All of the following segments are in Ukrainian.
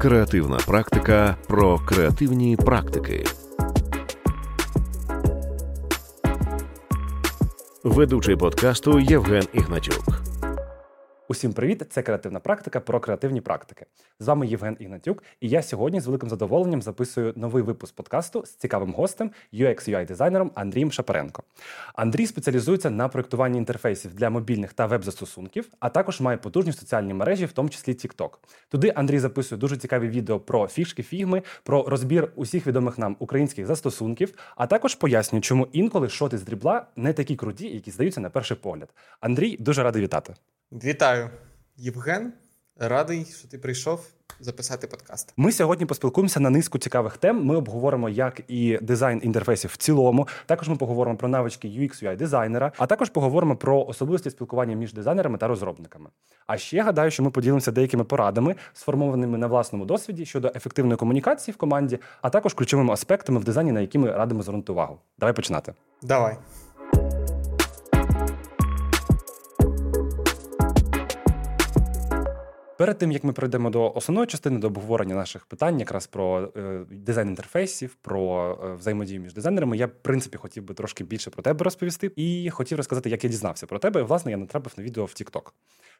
Креативна практика про креативні практики. Ведучий подкасту Євген Ігнатюк. Усім привіт! Це креативна практика про креативні практики. З вами Євген Ігнатюк, і я сьогодні з великим задоволенням записую новий випуск подкасту з цікавим гостем, UX UI дизайнером Андрієм Шапаренко. Андрій спеціалізується на проєктуванні інтерфейсів для мобільних та веб-застосунків, а також має потужні соціальні мережі, в тому числі TikTok. Туди Андрій записує дуже цікаві відео про фішки, фігми, про розбір усіх відомих нам українських застосунків, а також пояснює, чому інколи шоти з дрібла не такі круті, які здаються на перший погляд. Андрій дуже радий вітати. Вітаю, Євген. Радий, що ти прийшов записати подкаст. Ми сьогодні поспілкуємося на низку цікавих тем. Ми обговоримо, як і дизайн інтерфейсів в цілому. Також ми поговоримо про навички UX UI дизайнера, а також поговоримо про особливості спілкування між дизайнерами та розробниками. А ще гадаю, що ми поділимося деякими порадами, сформованими на власному досвіді щодо ефективної комунікації в команді, а також ключовими аспектами в дизайні, на які ми радимо звернути увагу. Давай починати. Давай. Перед тим як ми прийдемо до основної частини до обговорення наших питань, якраз про е, дизайн інтерфейсів, про е, взаємодію між дизайнерами, я в принципі хотів би трошки більше про тебе розповісти, і хотів розказати, як я дізнався про тебе. Власне, я натрапив на відео в TikTok.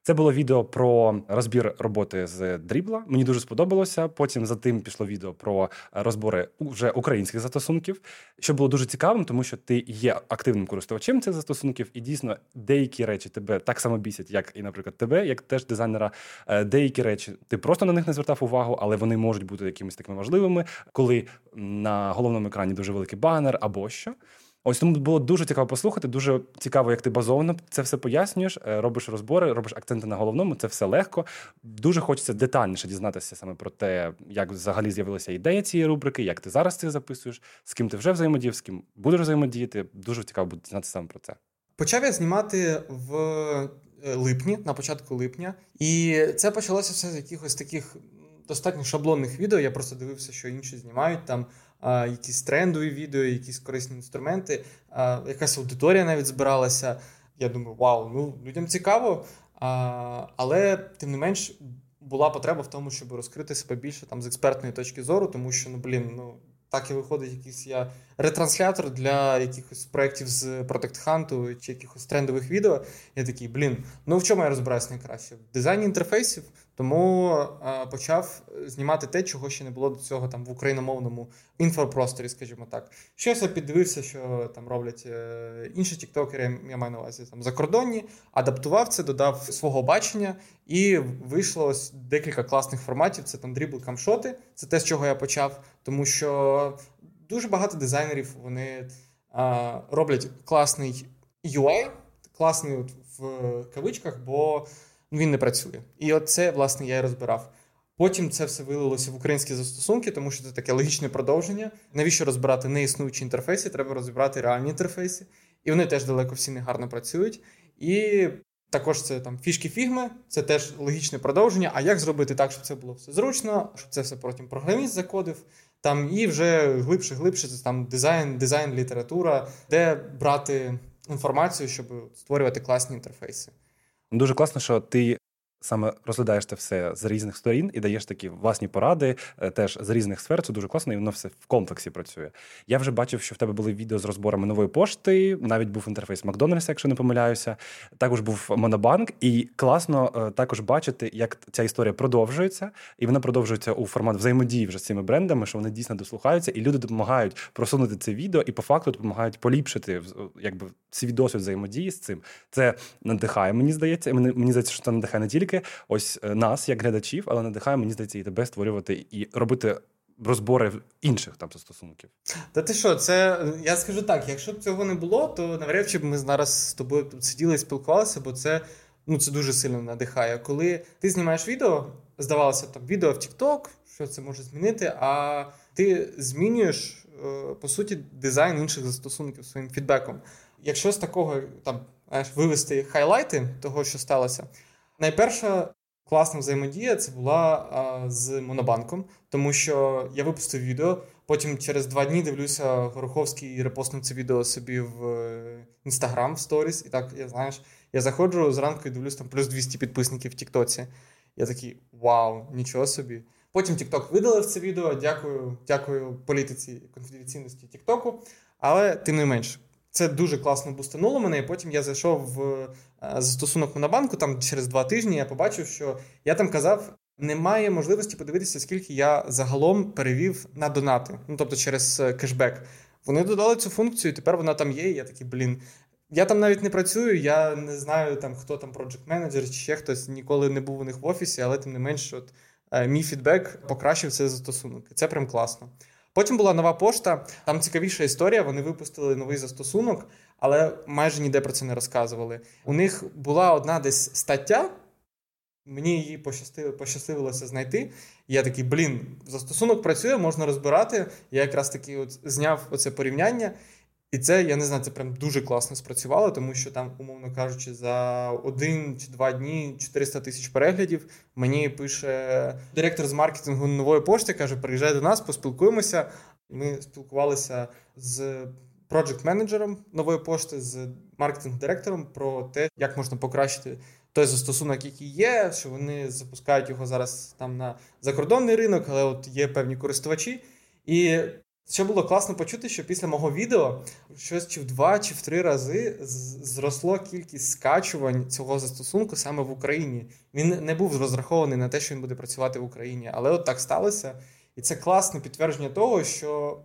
Це було відео про розбір роботи з дрібла. Мені дуже сподобалося. Потім за тим пішло відео про розбори вже українських застосунків, що було дуже цікавим, тому що ти є активним користувачем цих застосунків, і дійсно деякі речі тебе так само бісять, як і, наприклад, тебе, як теж дизайнера. Деякі речі ти просто на них не звертав увагу, але вони можуть бути якимись такими важливими, коли на головному екрані дуже великий банер або що. Ось тому було дуже цікаво послухати. Дуже цікаво, як ти базовано це все пояснюєш, е, робиш розбори, робиш акценти на головному. Це все легко. Дуже хочеться детальніше дізнатися саме про те, як взагалі з'явилася ідея цієї рубрики, як ти зараз це записуєш, з ким ти вже взаємодіяв, з ким будеш взаємодіяти. Дуже цікаво буде дізнатися саме про це. Почав я знімати в е, липні, на початку липня, і це почалося все з якихось таких достатньо шаблонних відео. Я просто дивився, що інші знімають там а, якісь трендові відео, якісь корисні інструменти. А, Якась аудиторія навіть збиралася. Я думаю, вау, ну людям цікаво. А, Але тим не менш була потреба в тому, щоб розкрити себе більше там з експертної точки зору, тому що ну блін, ну так і виходить якийсь я ретранслятор для якихось проєктів з Product Hunt чи якихось трендових відео. Я такий, блін, ну в чому я розбираюся найкраще? В дизайні інтерфейсів, тому а, почав знімати те, чого ще не було до цього там в україномовному інфопросторі, скажімо так. Щось я піддивився, що там роблять е, інші тіктокери, я маю на увазі там закордонні, адаптував це, додав свого бачення, і вийшло ось декілька класних форматів. Це там дрібл камшоти. Це те, з чого я почав, тому що дуже багато дизайнерів вони а, роблять класний UI, класний от в кавичках, бо він не працює. І от це, власне, я і розбирав. Потім це все вилилося в українські застосунки, тому що це таке логічне продовження. Навіщо розбирати неіснуючі інтерфейси? Треба розібрати реальні інтерфейси. І вони теж далеко всі не гарно працюють. І також це там фішки фігми, це теж логічне продовження. А як зробити так, щоб це було все зручно, щоб це все потім програміст закодив? Там і вже глибше, глибше це там дизайн, дизайн, література, де брати інформацію, щоб створювати класні інтерфейси. Дуже класно, що ти саме розглядаєш це все з різних сторін і даєш такі власні поради, е, теж з різних сфер. Це дуже класно, і воно все в комплексі працює. Я вже бачив, що в тебе були відео з розборами нової пошти, навіть був інтерфейс Макдональдса, якщо не помиляюся. Також був Монобанк, і класно е, також бачити, як ця історія продовжується, і вона продовжується у формат взаємодії вже з цими брендами, що вони дійсно дослухаються, і люди допомагають просунути це відео і по факту допомагають поліпшити якби свій досвід взаємодії з цим. Це надихає, мені здається. Мені, мені здається, що це надихає не тільки ось е, нас, як глядачів, але надихає, мені здається, і тебе створювати і робити. Розбори інших там стосунків. Та ти що, це я скажу так: якщо б цього не було, то навряд чи б ми зараз з тобою тут сиділи і спілкувалися, бо це ну це дуже сильно надихає. Коли ти знімаєш відео, здавалося, там відео в TikTok, що це може змінити, а ти змінюєш е, по суті дизайн інших застосунків своїм фідбеком. Якщо з такого там знаєш, вивести хайлайти того, що сталося. Найперша класна взаємодія це була а, з Монобанком, тому що я випустив відео. Потім через два дні дивлюся, Гороховський репостнув це відео собі в Інстаграм в сторіс. І так, я знаєш, я заходжу зранку і дивлюсь там плюс 200 підписників в Тіктоці. Я такий вау, нічого собі. Потім TikTok видалив це відео. Дякую, дякую політиці конфіденційності TikTok. Але тим не менш, це дуже класно бустануло мене. І потім я зайшов в е, застосунок Монобанку. Там через два тижні я побачив, що я там казав. Немає можливості подивитися, скільки я загалом перевів на донати, ну тобто через е, кешбек. Вони додали цю функцію, і тепер вона там є. і Я такий, блін. Я там навіть не працюю, я не знаю, там хто там проджект менеджер чи ще хтось ніколи не був у них в офісі, але тим не менш, от е, мій фідбек покращив цей застосунок. Це прям класно. Потім була нова пошта, там цікавіша історія. Вони випустили новий застосунок, але майже ніде про це не розказували. У них була одна десь стаття. Мені її пощасливилося знайти. я такий, блін, застосунок працює, можна розбирати. Я якраз таки от зняв оце порівняння. І це, я не знаю, це прям дуже класно спрацювало, тому що там, умовно кажучи, за один чи два дні 400 тисяч переглядів. Мені пише директор з маркетингу нової пошти, каже: приїжджай до нас, поспілкуємося. Ми спілкувалися з проджект-менеджером нової пошти, з маркетинг-директором про те, як можна покращити той застосунок, який є, що вони запускають його зараз там на закордонний ринок, але от є певні користувачі. І Ще було класно почути, що після мого відео щось чи в два, чи в три рази зросло кількість скачувань цього застосунку саме в Україні. Він не був розрахований на те, що він буде працювати в Україні. Але от так сталося. І це класне підтвердження того, що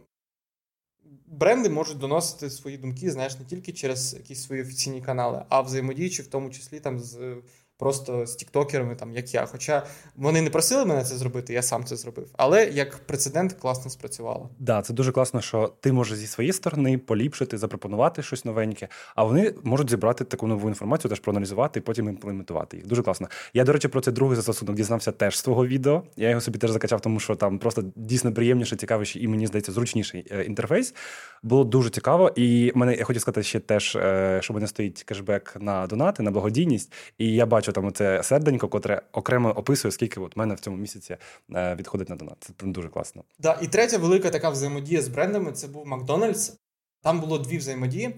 бренди можуть доносити свої думки, знаєш, не тільки через якісь свої офіційні канали, а взаємодіючи в тому числі там з просто з тіктокерами, там як я. Хоча вони не просили мене це зробити, я сам це зробив. Але як прецедент класно спрацювало. Да, це дуже класно, що ти можеш зі своєї сторони поліпшити, запропонувати щось новеньке, а вони можуть зібрати таку нову інформацію, теж проаналізувати і потім імплементувати їх. Дуже класно. Я, до речі, про цей другий застосунок дізнався теж з твого відео. Я його собі теж закачав, тому що там просто дійсно приємніше, цікавіший і мені здається, зручніший е, інтерфейс. Було дуже цікаво. І мене я хотів сказати ще теж, е, що мене стоїть кешбек на донати, на благодійність. І я бачу там це серденько, котре окремо описує, скільки от мене в цьому місяці е, відходить на донат. Це дуже класно. Да, і третя велика така взаємодія з брендами це був Макдональдс. Там було дві взаємодії.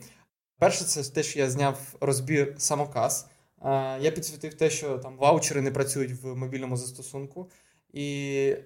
Перше, це те, що я зняв розбір самоказ. Е, я підсвітив те, що там ваучери не працюють в мобільному застосунку. І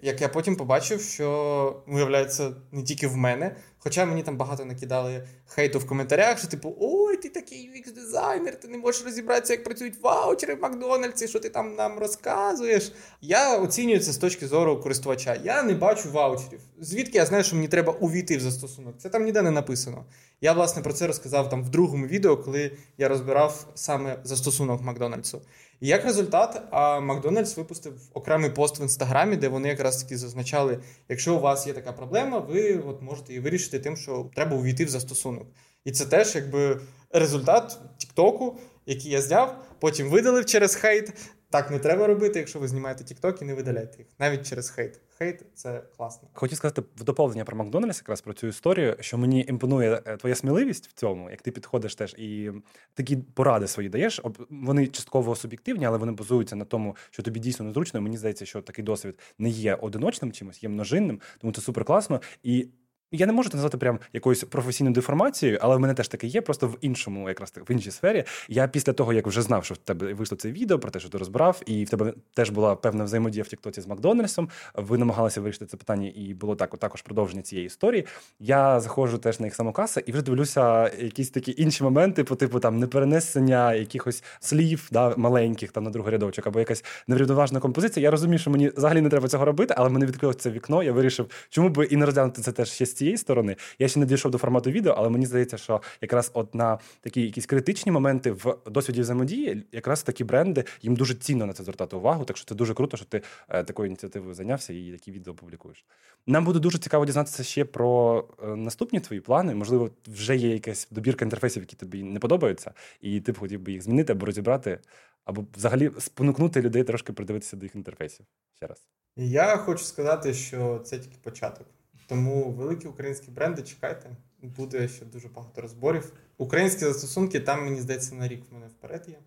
як я потім побачив, що виявляється не тільки в мене, хоча мені там багато накидали хейту в коментарях, що типу, ой, ти такий UX дизайнер, ти не можеш розібратися, як працюють ваучери в Макдональдсі, що ти там нам розказуєш. Я оцінюю це з точки зору користувача. Я не бачу ваучерів. Звідки я знаю, що мені треба увійти в застосунок? Це там ніде не написано. Я, власне, про це розказав там в другому відео, коли я розбирав саме застосунок Макдональдсу. І як результат, Макдональдс випустив окремий пост в інстаграмі, де вони якраз таки зазначали: якщо у вас є така проблема, ви от можете її вирішити тим, що треба увійти в застосунок. І це теж якби результат Тіктоку, який я зняв, потім видалив через хейт. Так не треба робити, якщо ви знімаєте TikTok і не видаляйте їх, навіть через хейт. Хейт це класно. Хотів сказати в доповнення про Макдональдс, якраз про цю історію, що мені імпонує е, твоя сміливість в цьому, як ти підходиш теж і такі поради свої даєш. Вони частково суб'єктивні, але вони базуються на тому, що тобі дійсно незручно. Мені здається, що такий досвід не є одиночним чимось, є множинним, тому це супер класно. І я не можу це назвати прям якоюсь професійною деформацією, але в мене теж таке є, просто в іншому, якраз в іншій сфері. Я після того, як вже знав, що в тебе вийшло це відео про те, що ти розбирав, і в тебе теж була певна взаємодія в Тіктоці з Макдональдсом. Ви намагалися вирішити це питання, і було так, також продовження цієї історії. Я заходжу теж на їх самокаси і вже дивлюся якісь такі інші моменти, по типу там неперенесення якихось слів, да, маленьких там на другий рядочок, або якась неврівноважна композиція. Я розумію, що мені взагалі не треба цього робити, але мене відкрилося це вікно. Я вирішив, чому би і не розглянути це теж ще цієї сторони. Я ще не дійшов до формату відео, але мені здається, що якраз от на такі якісь критичні моменти в досвіді взаємодії, якраз такі бренди їм дуже цінно на це звертати увагу. Так що це дуже круто, що ти е, такою ініціативою зайнявся і такі відео публікуєш. Нам буде дуже цікаво дізнатися ще про е, наступні твої плани. Можливо, вже є якась добірка інтерфейсів, які тобі не подобаються, і ти б хотів би їх змінити або розібрати. Або взагалі спонукнути людей трошки придивитися до їх інтерфейсів. Ще раз. Я хочу сказати, що це тільки початок. Тому великі українські бренди, чекайте, буде ще дуже багато розборів. Українські застосунки, там, мені здається, на рік в мене вперед є.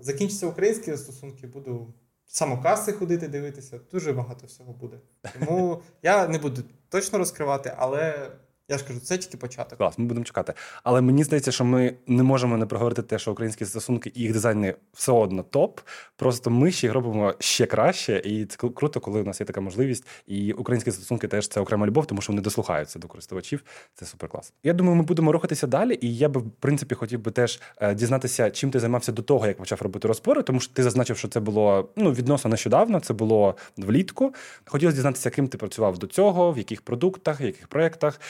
Закінчаться українські застосунки, буду самокаси ходити, дивитися. Дуже багато всього буде. Тому я не буду точно розкривати, але Я ж кажу, це тільки початок. Клас, ми будемо чекати. Але мені здається, що ми не можемо не проговорити те, що українські стосунки і їх дизайни все одно топ. Просто ми ще їх робимо ще краще, і це круто, коли у нас є така можливість. І українські стосунки теж це окрема любов, тому що вони дослухаються до користувачів. Це супер клас. Я думаю, ми будемо рухатися далі. І я би в принципі хотів би теж е, дізнатися, чим ти займався до того, як почав робити розпори, тому що ти зазначив, що це було ну відносно нещодавно. Це було влітку. Хотілося дізнатися, ким ти працював до цього, в яких продуктах, в яких проєктах.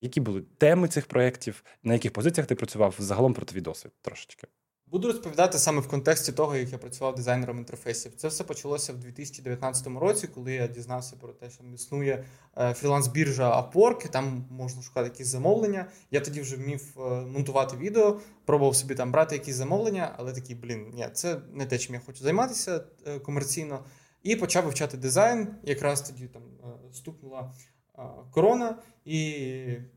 Які були теми цих проєктів, на яких позиціях ти працював загалом про твій досвід трошечки? Буду розповідати саме в контексті того, як я працював дизайнером інтерфейсів. Це все почалося в 2019 році, коли я дізнався про те, що існує е, фріланс-біржа Upwork, і там можна шукати якісь замовлення. Я тоді вже вмів е, монтувати відео, пробував собі там брати якісь замовлення, але такий, блін, ні, це не те, чим я хочу займатися е, комерційно. І почав вивчати дизайн. Якраз тоді там стукнула корона, і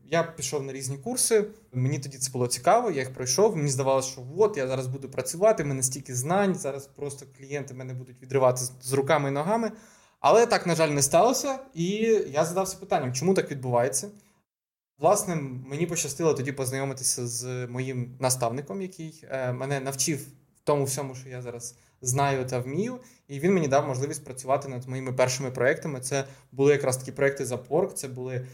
я пішов на різні курси. Мені тоді це було цікаво, я їх пройшов. Мені здавалося, що от я зараз буду працювати, в мене стільки знань. Зараз просто клієнти мене будуть відривати з руками і ногами. Але так, на жаль, не сталося. І я задався питанням, чому так відбувається. Власне, мені пощастило тоді познайомитися з моїм наставником, який е, мене навчив в тому всьому, що я зараз знаю та вмію. І він мені дав можливість працювати над моїми першими проектами. Це були якраз такі проекти за порк, це були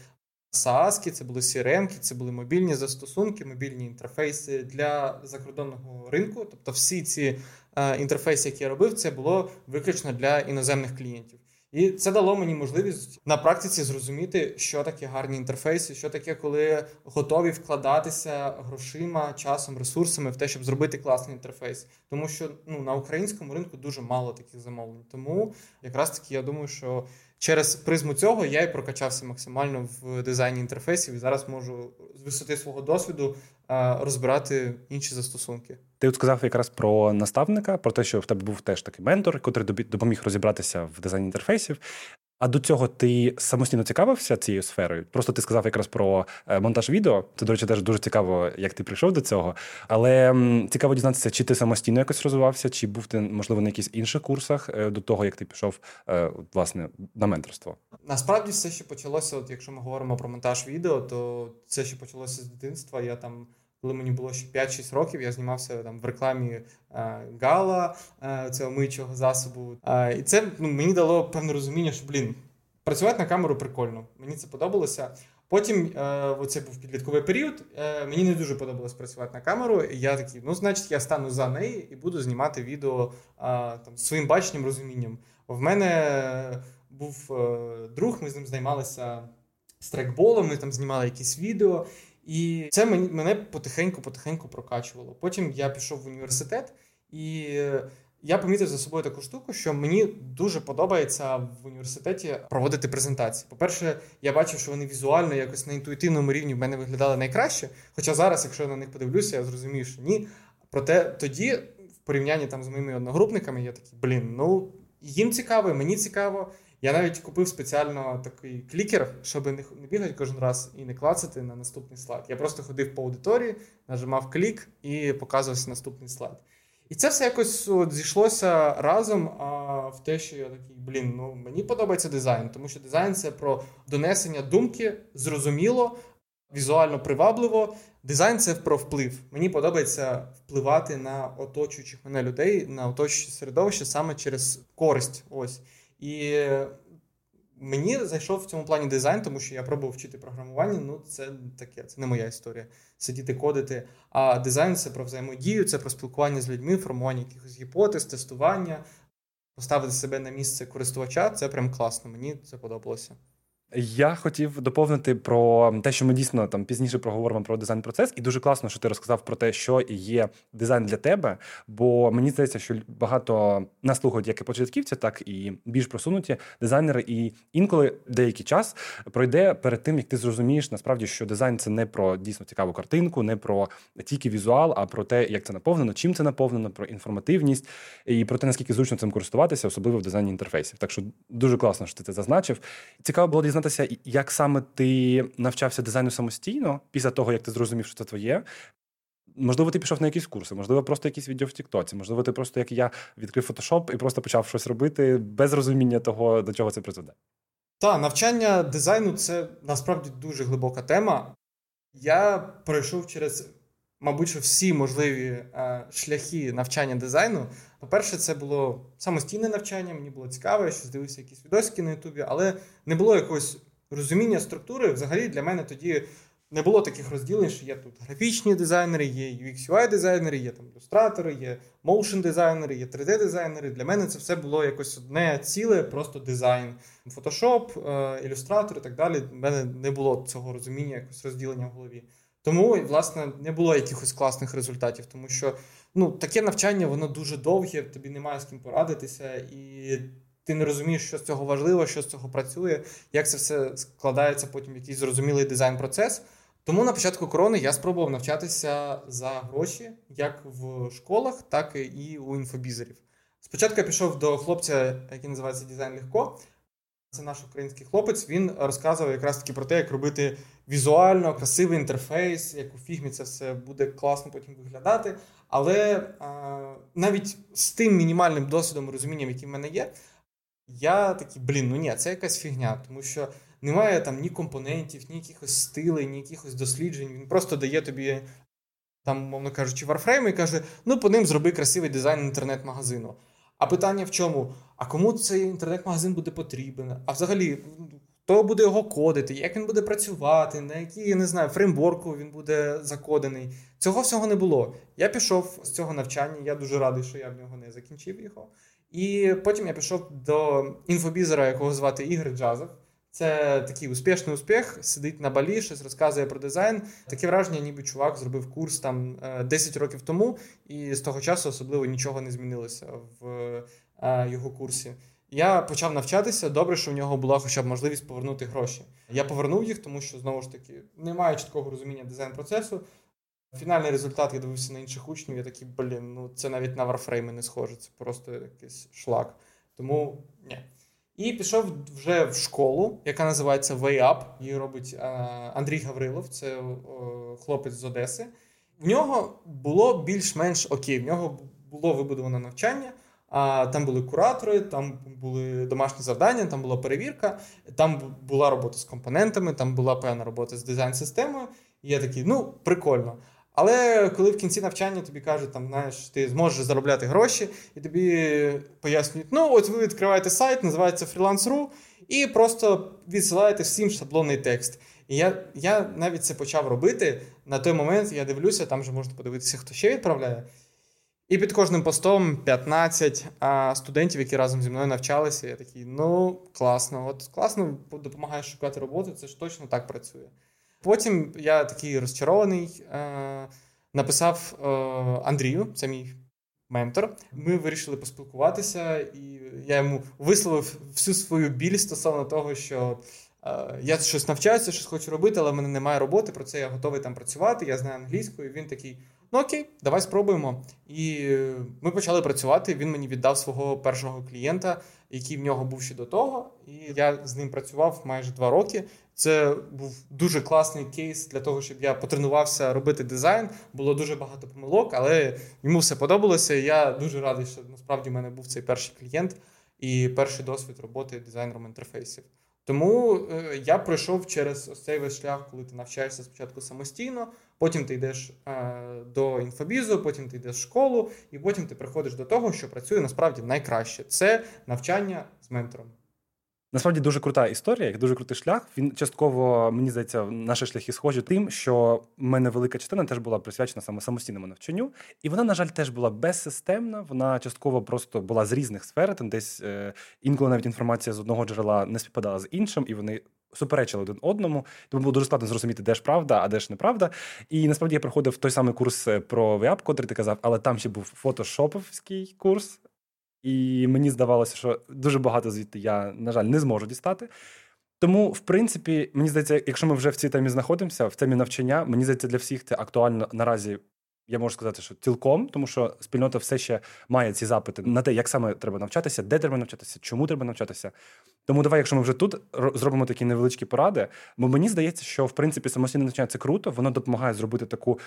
SaaS, це були CRM, це були мобільні застосунки, мобільні інтерфейси для закордонного ринку. Тобто, всі ці е, інтерфейси, які я робив, це було виключно для іноземних клієнтів. І це дало мені можливість на практиці зрозуміти, що таке гарні інтерфейси, що таке, коли готові вкладатися грошима, часом, ресурсами в те, щоб зробити класний інтерфейс. Тому що ну на українському ринку дуже мало таких замовлень. Тому якраз таки я думаю, що через призму цього я і прокачався максимально в дизайні інтерфейсів і зараз можу з висоти свого досвіду розбирати інші застосунки. Ти от сказав якраз про наставника, про те, що в тебе був теж такий ментор, який допоміг розібратися в дизайні інтерфейсів. А до цього ти самостійно цікавився цією сферою? Просто ти сказав якраз про е, монтаж відео. Це, до речі, теж дуже цікаво, як ти прийшов до цього. Але цікаво дізнатися, чи ти самостійно якось розвивався, чи був ти, можливо, на якихось інших курсах е, до того, як ти пішов е, власне на менторство. Насправді все ще почалося. От якщо ми говоримо про монтаж відео, то це ще почалося з дитинства. Я там коли мені було ще 5-6 років, я знімався там в рекламі е, Гала е, цього миючого засобу. Е, і це ну, мені дало певне розуміння, що блін, працювати на камеру прикольно. Мені це подобалося. Потім е, оце був підлітковий період. Е, мені не дуже подобалось працювати на камеру. І я такий, ну, значить, я стану за неї і буду знімати відео е, там своїм баченням, розумінням. В мене був друг, ми з ним займалися страйкболом, ми там знімали якісь відео. І це мене потихеньку-потихеньку прокачувало. Потім я пішов в університет, і я помітив за собою таку штуку, що мені дуже подобається в університеті проводити презентації. По-перше, я бачив, що вони візуально якось на інтуїтивному рівні в мене виглядали найкраще. Хоча зараз, якщо я на них подивлюся, я зрозумію, що ні. Проте тоді, в порівнянні там з моїми одногрупниками, я такий, блін, ну їм цікаво, мені цікаво. Я навіть купив спеціально такий клікер, щоб не бігати кожен раз і не клацати на наступний слайд. Я просто ходив по аудиторії, нажимав клік і показувався наступний слайд. І це все якось от, зійшлося разом а, в те, що я такий, блін, ну мені подобається дизайн, тому що дизайн це про донесення думки зрозуміло, візуально привабливо. Дизайн це про вплив. Мені подобається впливати на оточуючих мене людей, на оточуюче середовище саме через користь. Ось. І мені зайшов в цьому плані дизайн, тому що я пробував вчити програмування. Ну, це таке, це не моя історія. Сидіти, кодити. А дизайн це про взаємодію, це про спілкування з людьми, формування якихось гіпотез, тестування, поставити себе на місце користувача. Це прям класно. Мені це подобалося. Я хотів доповнити про те, що ми дійсно там пізніше проговоримо про дизайн процес, і дуже класно, що ти розказав про те, що є дизайн для тебе. Бо мені здається, що багато нас слухають як і початківці, так і більш просунуті дизайнери. І інколи деякий час пройде перед тим, як ти зрозумієш, насправді, що дизайн це не про дійсно цікаву картинку, не про тільки візуал, а про те, як це наповнено, чим це наповнено, про інформативність і про те, наскільки зручно цим користуватися, особливо в дизайні інтерфейсів. Так що дуже класно, що ти це зазначив. Цікаво було дізнатися як саме ти навчався дизайну самостійно після того, як ти зрозумів, що це твоє. Можливо, ти пішов на якісь курси, можливо, просто якісь відео в Тіктоці, можливо, ти просто, як я, відкрив фотошоп і просто почав щось робити без розуміння того, до чого це призведе. Так, навчання дизайну це насправді дуже глибока тема. Я пройшов через, мабуть, що всі можливі е, шляхи навчання дизайну. По-перше, це було самостійне навчання, мені було цікаво, я щось дивився якісь відосики на Ютубі, але не було якогось розуміння структури. Взагалі для мене тоді не було таких розділень, що є тут графічні дизайнери, є UX UI дизайнери, є там ілюстратори, є моушн дизайнери, є 3D-дизайнери. Для мене це все було якось одне ціле, просто дизайн. Photoshop, ілюстратор і так далі. У мене не було цього розуміння, якось розділення в голові. Тому, власне, не було якихось класних результатів, тому що ну, таке навчання, воно дуже довге, тобі немає з ким порадитися, і ти не розумієш, що з цього важливо, що з цього працює, як це все складається потім в якийсь зрозумілий дизайн-процес. Тому на початку корони я спробував навчатися за гроші як в школах, так і у інфобізерів. Спочатку я пішов до хлопця, який називається Дизайн Легко. Це наш український хлопець. Він розказував якраз таки про те, як робити візуально красивий інтерфейс, як у фігмі це все буде класно потім виглядати. Але а, навіть з тим мінімальним досвідом і розумінням, який в мене є, я такий, блін, ну ні, це якась фігня, тому що немає там ні компонентів, ні якихось стилей, ні якихось досліджень. Він просто дає тобі, там, мовно кажучи, варфрейм і каже: ну, по ним зроби красивий дизайн інтернет-магазину. А питання в чому? А кому цей інтернет-магазин буде потрібен? А взагалі, хто буде його кодити, як він буде працювати, на який, не знаю, фреймворку він буде закодений. Цього всього не було. Я пішов з цього навчання, я дуже радий, що я в нього не закінчив його. І потім я пішов до інфобізера, якого звати Ігор Джазов. Це такий успішний успіх, сидить на балі, щось розказує про дизайн. Таке враження, ніби чувак зробив курс там 10 е, років тому, і з того часу особливо нічого не змінилося в е, його курсі. Я почав навчатися. Добре, що в нього була хоча б можливість повернути гроші. Я повернув їх, тому що знову ж таки немає чіткого розуміння дизайн процесу. Фінальний результат я дивився на інших учнів. Я такий, блін, ну це навіть на варфрейми не схоже, це просто якийсь шлак. Тому ні. І пішов вже в школу, яка називається Way Up. Її робить а, Андрій Гаврилов, це о, хлопець з Одеси. В нього було більш-менш окей. В нього було вибудоване навчання. А там були куратори, там були домашні завдання, там була перевірка, там була робота з компонентами, там була певна робота з дизайн-системою. І я такий, ну прикольно. Але коли в кінці навчання тобі кажуть, там, знаєш, ти зможеш заробляти гроші, і тобі пояснюють, ну, от ви відкриваєте сайт, називається Freelance.ru, і просто відсилаєте всім шаблонний текст. І я я навіть це почав робити. На той момент я дивлюся, там же можна подивитися, хто ще відправляє. І під кожним постом 15 а, студентів, які разом зі мною навчалися, я такий, ну, класно, от класно допомагаєш шукати роботу, це ж точно так працює. Потім я такий розчарований, е, написав е, Андрію, це мій ментор. Ми вирішили поспілкуватися, і я йому висловив всю свою біль стосовно того, що е, я щось навчаюся, щось хочу робити, але в мене немає роботи. Про це я готовий там працювати. Я знаю англійську, і він такий. Ну окей, давай спробуємо. І ми почали працювати. Він мені віддав свого першого клієнта, який в нього був ще до того. І я з ним працював майже два роки. Це був дуже класний кейс для того, щоб я потренувався робити дизайн. Було дуже багато помилок, але йому все подобалося. Я дуже радий, що насправді в мене був цей перший клієнт і перший досвід роботи дизайнером інтерфейсів. Тому е, я пройшов через ось цей весь шлях, коли ти навчаєшся спочатку самостійно, потім ти йдеш е, до інфобізу, потім ти йдеш в школу, і потім ти приходиш до того, що працює насправді найкраще. Це навчання з ментором. Насправді дуже крута історія, дуже крутий шлях. Він частково, мені здається, наші шляхи схожі тим, що в мене велика частина теж була присвячена саме самостійному навчанню, і вона, на жаль, теж була безсистемна. Вона частково просто була з різних сфер. Там десь е, інколи навіть інформація з одного джерела не співпадала з іншим, і вони. Суперечили один одному, тому було дуже складно зрозуміти, де ж правда, а де ж неправда. І насправді я проходив той самий курс е, про VAP, котрий ти казав, але там ще був фотошоповський курс, і мені здавалося, що дуже багато звідти я, на жаль, не зможу дістати. Тому, в принципі, мені здається, якщо ми вже в цій темі знаходимося, в темі навчання, мені здається, для всіх це актуально наразі. Я можу сказати, що цілком, тому що спільнота все ще має ці запити на те, як саме треба навчатися, де треба навчатися, чому треба навчатися. Тому давай, якщо ми вже тут зробимо такі невеличкі поради, бо мені здається, що в принципі самостійне навчання це круто, воно допомагає зробити таку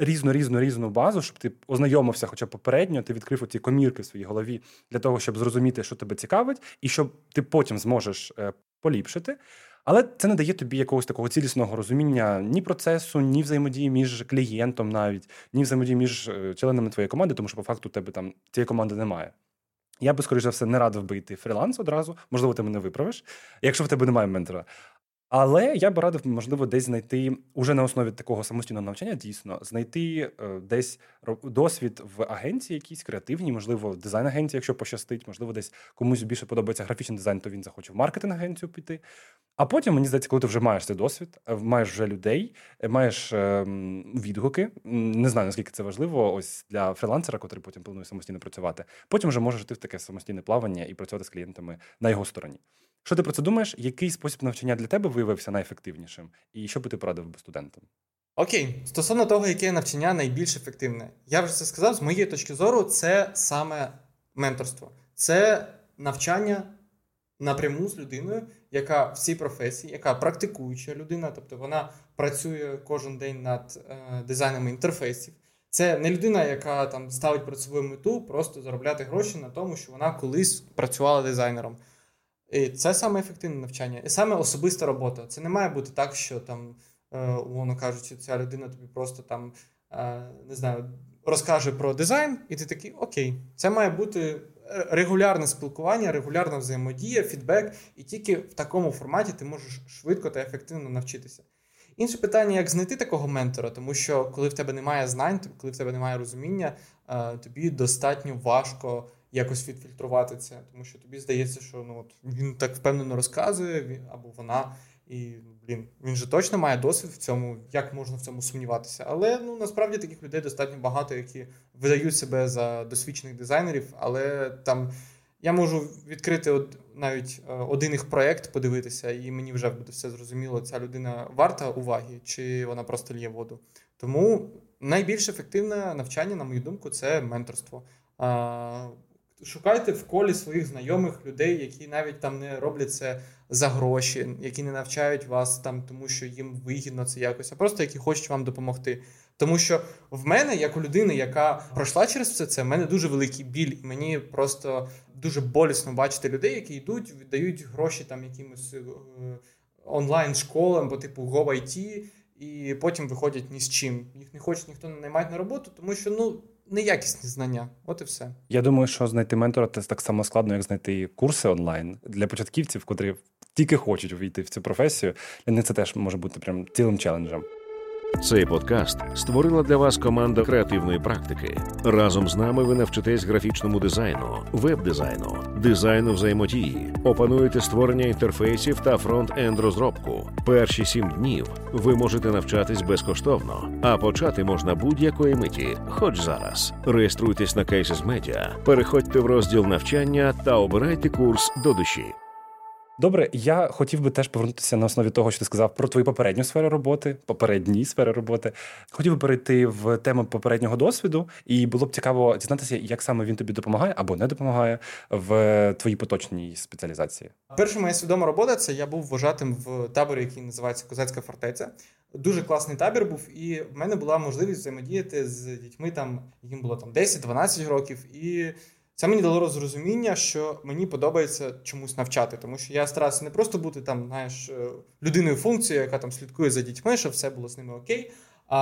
різну різну різну базу, щоб ти ознайомився, хоча попередньо, ти відкрив оці комірки в своїй голові для того, щоб зрозуміти, що тебе цікавить, і щоб ти потім зможеш е, поліпшити. Але це не дає тобі якогось такого цілісного розуміння ні процесу, ні взаємодії між клієнтом, навіть ні взаємодії між е, членами твоєї команди, тому що по факту тебе там цієї команди немає. Я би, скоріше за все, не радив би йти фріланс одразу. Можливо, ти мене виправиш, якщо в тебе немає ментора. Але я би радив, можливо, десь знайти уже на основі такого самостійного навчання, дійсно, знайти е, десь досвід в агенції, якійсь креативній, можливо, дизайн-агенції, якщо пощастить, можливо, десь комусь більше подобається графічний дизайн, то він захоче в маркетинг-агенцію піти. А потім, мені здається, коли ти вже маєш цей досвід, е, маєш вже людей, е, маєш е, відгуки. Не знаю, наскільки це важливо, ось для фрілансера, який потім планує самостійно працювати. Потім вже можеш йти в таке самостійне плавання і працювати з клієнтами на його стороні. Що ти про це думаєш? Який спосіб навчання для тебе виявився найефективнішим? І що би ти порадив би студентам? Окей, стосовно того, яке навчання найбільш ефективне, я вже це сказав, з моєї точки зору, це саме менторство, це навчання напряму з людиною, яка в цій професії, яка практикуюча людина, тобто вона працює кожен день над е, дизайнами інтерфейсів. Це не людина, яка там ставить перед собою мету, просто заробляти гроші на тому, що вона колись працювала дизайнером. І Це саме ефективне навчання, і саме особиста робота. Це не має бути так, що там, е, умовно кажучи, ця людина тобі просто там е, не знаю, розкаже про дизайн, і ти такий окей, це має бути регулярне спілкування, регулярна взаємодія, фідбек, і тільки в такому форматі ти можеш швидко та ефективно навчитися. Інше питання, як знайти такого ментора, тому що коли в тебе немає знань, коли в тебе немає розуміння, е, тобі достатньо важко якось відфільтрувати це, тому що тобі здається, що ну от він так впевнено розказує, він або вона, і блін, він же точно має досвід в цьому, як можна в цьому сумніватися. Але ну насправді таких людей достатньо багато, які видають себе за досвідчених дизайнерів, але там. Я можу відкрити от, навіть е, один їх проєкт, подивитися, і мені вже буде все зрозуміло, ця людина варта уваги, чи вона просто лє воду. Тому найбільш ефективне навчання, на мою думку, це менторство шукайте в колі своїх знайомих людей, які навіть там не роблять це за гроші, які не навчають вас там, тому що їм вигідно це якось, а просто які хочуть вам допомогти. Тому що в мене, як у людини, яка пройшла через все це, в мене дуже великий біль, і мені просто дуже болісно бачити людей, які йдуть, віддають гроші там якимось е, онлайн-школам, по типу GoIT, і потім виходять ні з чим. Їх не хоче ніхто не наймати на роботу, тому що ну неякісні знання. От і все. Я думаю, що знайти ментора це так само складно, як знайти курси онлайн для початківців, котрі тільки хочуть увійти в цю професію. Для них це теж може бути прям цілим челенджем. Цей подкаст створила для вас команда креативної практики. Разом з нами ви навчитесь графічному дизайну, веб-дизайну, дизайну взаємодії, опануєте створення інтерфейсів та фронт-енд розробку. Перші сім днів ви можете навчатись безкоштовно, а почати можна будь-якої миті, хоч зараз. Реєструйтесь на Cases Media, переходьте в розділ навчання та обирайте курс до душі. Добре, я хотів би теж повернутися на основі того, що ти сказав про твою попередню сферу роботи, попередні сфери роботи. Хотів би перейти в тему попереднього досвіду, і було б цікаво дізнатися, як саме він тобі допомагає або не допомагає в твоїй поточній спеціалізації. Перша моя свідома робота це я був вважатим в таборі, який називається Козацька фортеця. Дуже класний табір був, і в мене була можливість взаємодіяти з дітьми. Там їм було там 10-12 років і. Це мені дало розрозуміння, що мені подобається чомусь навчати, тому що я старався не просто бути там, знаєш, е, людиною функцією, яка там слідкує за дітьми, щоб все було з ними окей. А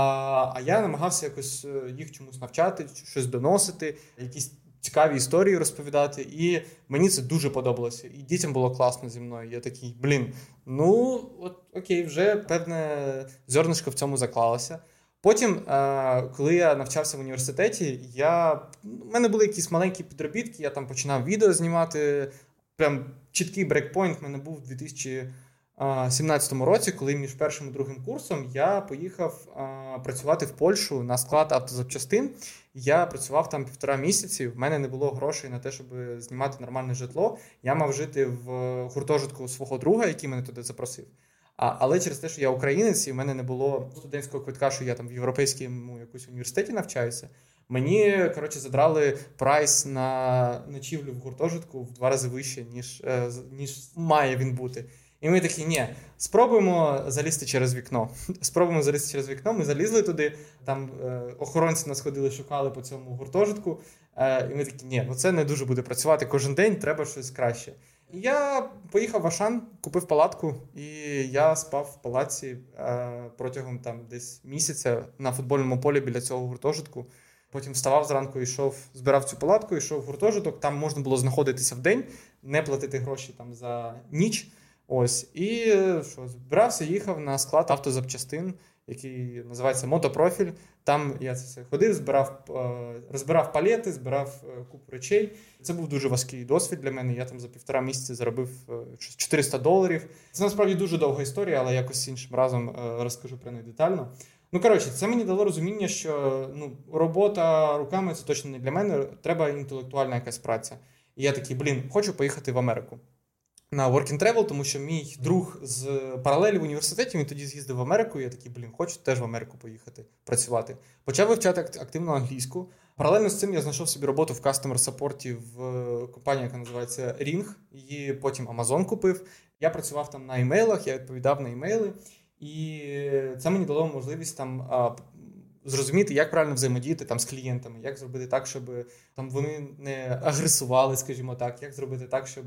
а я намагався якось е, їх чомусь навчати, щось доносити, якісь цікаві історії розповідати. І мені це дуже подобалося. І дітям було класно зі мною. Я такий, блін, ну от окей, вже певне зернишко в цьому заклалося. Потім, е, коли я навчався в університеті, я в мене були якісь маленькі підробітки, я там починав відео знімати. Прям чіткий breakpoint в мене був у 2017 році, коли між першим і другим курсом я поїхав працювати в Польщу на склад автозапчастин. Я працював там півтора місяці. В мене не було грошей на те, щоб знімати нормальне житло. Я мав жити в гуртожитку свого друга, який мене туди запросив. А, Але через те, що я українець, і в мене не було студентського квитка, що я там в європейському якусь університеті навчаюся. Мені коротше задрали price на ночівлю в гуртожитку в два рази вище, ніж е, ніж має він бути. І ми такі, ні, спробуємо залізти через вікно. Спробуємо залізти через вікно. Ми залізли туди. Там е, охоронці нас ходили, шукали по цьому гуртожитку. Е, і ми такі, ні, ну це не дуже буде працювати кожен день, треба щось краще. Я поїхав в Ашан, купив палатку, і я спав в палаці е, протягом там десь місяця на футбольному полі біля цього гуртожитку. Потім вставав зранку, йшов, збирав цю палатку, йшов в гуртожиток. Там можна було знаходитися в день, не платити гроші там за ніч. Ось і що збирався, їхав на склад автозапчастин, який називається Мотопрофіль. Там я це все ходив, збирав, е, розбирав палети, збирав е, купу речей. Це був дуже важкий досвід для мене. Я там за півтора місяці заробив 400 е, доларів. Це насправді дуже довга історія, але якось іншим разом розкажу про неї детально. Ну, коротше, це мені дало розуміння, що ну, робота руками це точно не для мене. Треба інтелектуальна якась праця. І я такий, блін, хочу поїхати в Америку на Work and Travel, тому що мій друг з паралелі в університеті він тоді з'їздив в Америку. і Я такий, блін, хочу теж в Америку поїхати працювати. Почав вивчати активно англійську. Паралельно з цим я знайшов собі роботу в кастомер саппорті в компанії, яка називається Ring. Її потім Amazon купив. Я працював там на імейлах, я відповідав на імейли, і це мені дало можливість там зрозуміти, як правильно взаємодіяти там з клієнтами, як зробити так, щоб там вони не агресували, скажімо так, як зробити так, щоб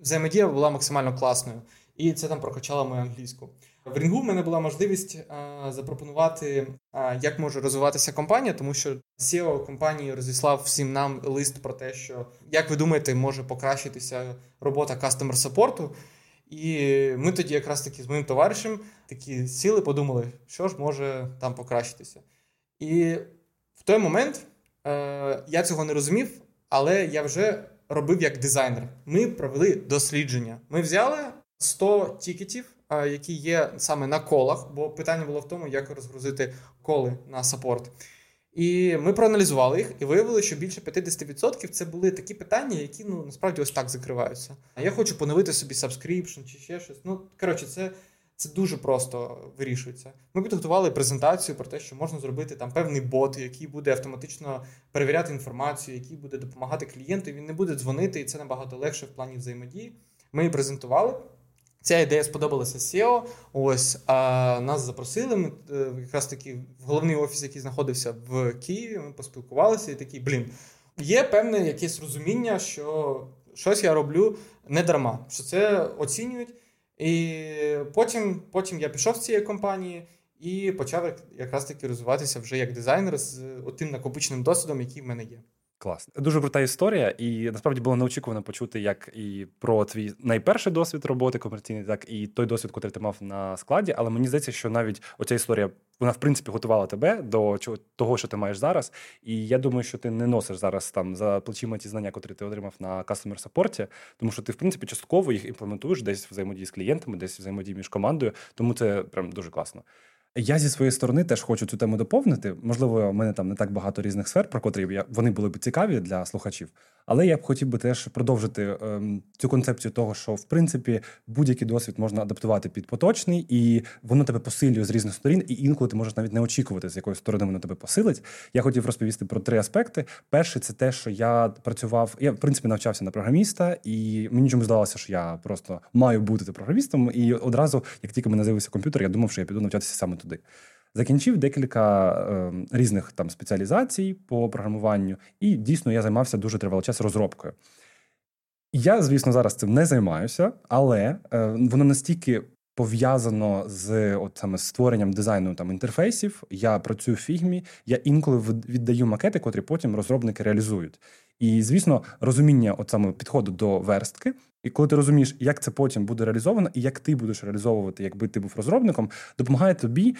взаємодія була максимально класною. І це там прокачало мою англійську. В Рінгу в мене була можливість а, запропонувати, а, як може розвиватися компанія, тому що CEO компанії розіслав всім нам лист про те, що як ви думаєте, може покращитися робота кастомер саппорту. І ми тоді, якраз таки з моїм товаришем, такі сіли, подумали, що ж може там покращитися. І в той момент е, я цього не розумів, але я вже робив як дизайнер. Ми провели дослідження. Ми взяли 100 тікетів, е, які є саме на колах, бо питання було в тому, як розгрузити коли на саппорт. І ми проаналізували їх і виявили, що більше 50% це були такі питання, які ну насправді ось так закриваються. А я хочу поновити собі subscription чи ще щось. Ну коротше, це це дуже просто вирішується. Ми підготували презентацію про те, що можна зробити там певний бот, який буде автоматично перевіряти інформацію, який буде допомагати клієнту. Він не буде дзвонити, і це набагато легше в плані взаємодії. Ми її презентували. Ця ідея сподобалася SEO. Ось а нас запросили. Ми е, якраз таки в головний офіс, який знаходився в Києві. Ми поспілкувалися і такі, блін, є певне якесь розуміння, що щось я роблю не дарма, що це оцінюють. І потім потім я пішов з цієї компанії і почав якраз таки розвиватися вже як дизайнер з тим накопиченим досвідом, який в мене є. Клас. Дуже крута історія, і насправді було неочікувано почути як і про твій найперший досвід роботи комерційний, так і той досвід, який ти мав на складі. Але мені здається, що навіть оця історія вона в принципі готувала тебе до того, що ти маєш зараз. І я думаю, що ти не носиш зараз там за плечима ті знання, котрі ти отримав на кастомер саппорті, тому що ти, в принципі, частково їх імплементуєш десь взаємодії з клієнтами, десь взаємодії між командою. Тому це прям дуже класно. Я зі своєї сторони теж хочу цю тему доповнити. Можливо, в мене там не так багато різних сфер, про котрі я вони були б цікаві для слухачів. Але я б хотів би теж продовжити ем, цю концепцію того, що в принципі будь-який досвід можна адаптувати під поточний, і воно тебе посилює з різних сторін, і інколи ти можеш навіть не очікувати, з якої сторони воно тебе посилить. Я хотів розповісти про три аспекти. Перший це те, що я працював, я в принципі навчався на програміста, і мені чомусь здавалося, що я просто маю бути програмістом. І одразу, як тільки мене з'явився комп'ютер, я думав, що я піду навчатися саме туди. Закінчив декілька е, різних там спеціалізацій по програмуванню, і дійсно я займався дуже тривалий час розробкою. Я, звісно, зараз цим не займаюся, але е, воно настільки пов'язано з от саме створенням дизайну там інтерфейсів. Я працюю в фігмі, я інколи віддаю макети, котрі потім розробники реалізують. І, звісно, розуміння от саме підходу до верстки. І коли ти розумієш, як це потім буде реалізовано, і як ти будеш реалізовувати, якби ти був розробником, допомагає тобі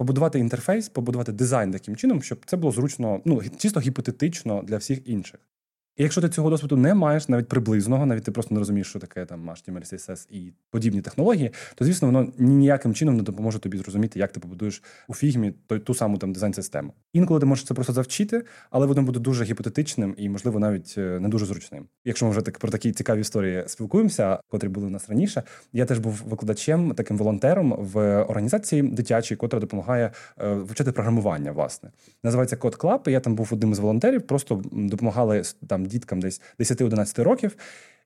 побудувати інтерфейс, побудувати дизайн таким чином, щоб це було зручно, ну чисто гіпотетично для всіх інших. І якщо ти цього досвіду не маєш, навіть приблизного, навіть ти просто не розумієш, що таке там HTML, CSS і подібні технології, то звісно, воно ніяким чином не допоможе тобі зрозуміти, як ти побудуєш у фігмі ту, ту саму там дизайн-систему. Інколи ти можеш це просто завчити, але воно буде дуже гіпотетичним і, можливо, навіть е, не дуже зручним. Якщо ми вже так про такі цікаві історії спілкуємося, котрі були у нас раніше. Я теж був викладачем, таким волонтером в організації дитячій, котра допомагає е, вивчати програмування. Власне, називається Club, і Я там був одним з волонтерів, просто допомагали там діткам десь 10-11 років.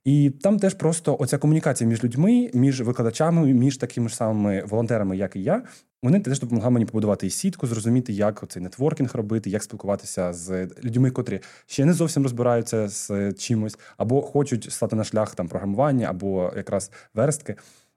І там теж просто оця комунікація між людьми, між викладачами, між такими ж самими волонтерами, як і я. Вони теж допомагали мені побудувати і сітку, зрозуміти, як цей нетворкінг робити, як спілкуватися з людьми, котрі ще не зовсім розбираються з чимось, або хочуть стати на шлях там програмування, або якраз верстки.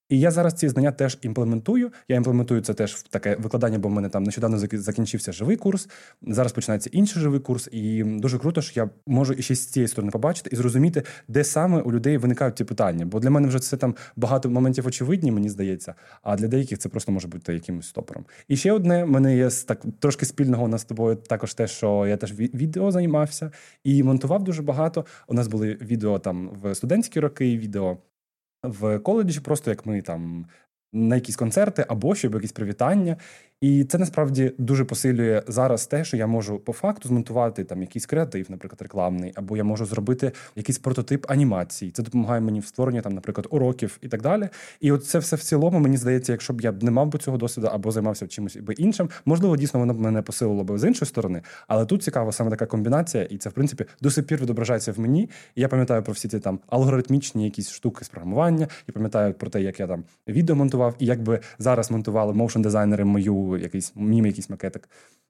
І я зараз ці знання теж імплементую. Я імплементую це теж в таке викладання, бо в мене там нещодавно закінчився живий курс. Зараз починається інший живий курс, і дуже круто, що я можу і ще з цієї сторони побачити і зрозуміти, де саме у людей виникають ці питання. Бо для мене вже це там багато моментів очевидні, мені здається. А для деяких це просто може бути якимось стопором. І ще одне в мене є так трошки спільного у нас з тобою. Також те, що я теж відео займався і монтував дуже багато. У нас були відео там в студентські роки, відео в коледжі, просто як ми там на якісь концерти або щоб якісь привітання. І це насправді дуже посилює зараз те, що я можу по факту змонтувати там якийсь креатив, наприклад, рекламний, або я можу зробити якийсь прототип анімації. Це допомагає мені в створенні там, наприклад, уроків і так далі. І от це все в цілому, мені здається, якщо б я б не мав би цього досвіду або займався чимось би іншим, можливо, дійсно воно б мене посилило би з іншої сторони. Але тут цікава саме така комбінація, і це в принципі до сих пір відображається в мені. І я пам'ятаю про всі ці там алгоритмічні якісь штуки з програмування. Я пам'ятаю про те, як я там відео монтував, і як би зараз монтували моушн дизайнери мою якийсь мім, якийсь макетик.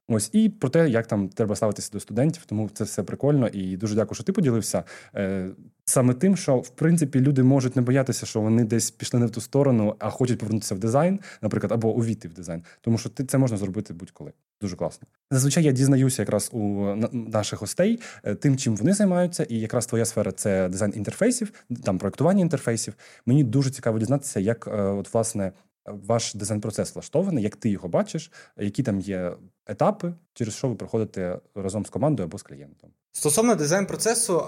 Ось і про те, як там треба ставитися до студентів, тому це все прикольно і дуже дякую, що ти поділився е, саме тим, що в принципі люди можуть не боятися, що вони десь пішли не в ту сторону, а хочуть повернутися в дизайн, наприклад, або увійти в дизайн, тому що ти це можна зробити будь-коли. Дуже класно. Зазвичай я дізнаюся якраз у наших гостей е, тим, чим вони займаються, і якраз твоя сфера це дизайн інтерфейсів, там проектування інтерфейсів. Мені дуже цікаво дізнатися, як е, от власне ваш дизайн-процес влаштований, як ти його бачиш, які там є етапи, через що ви проходите разом з командою або з клієнтом. Стосовно дизайн-процесу,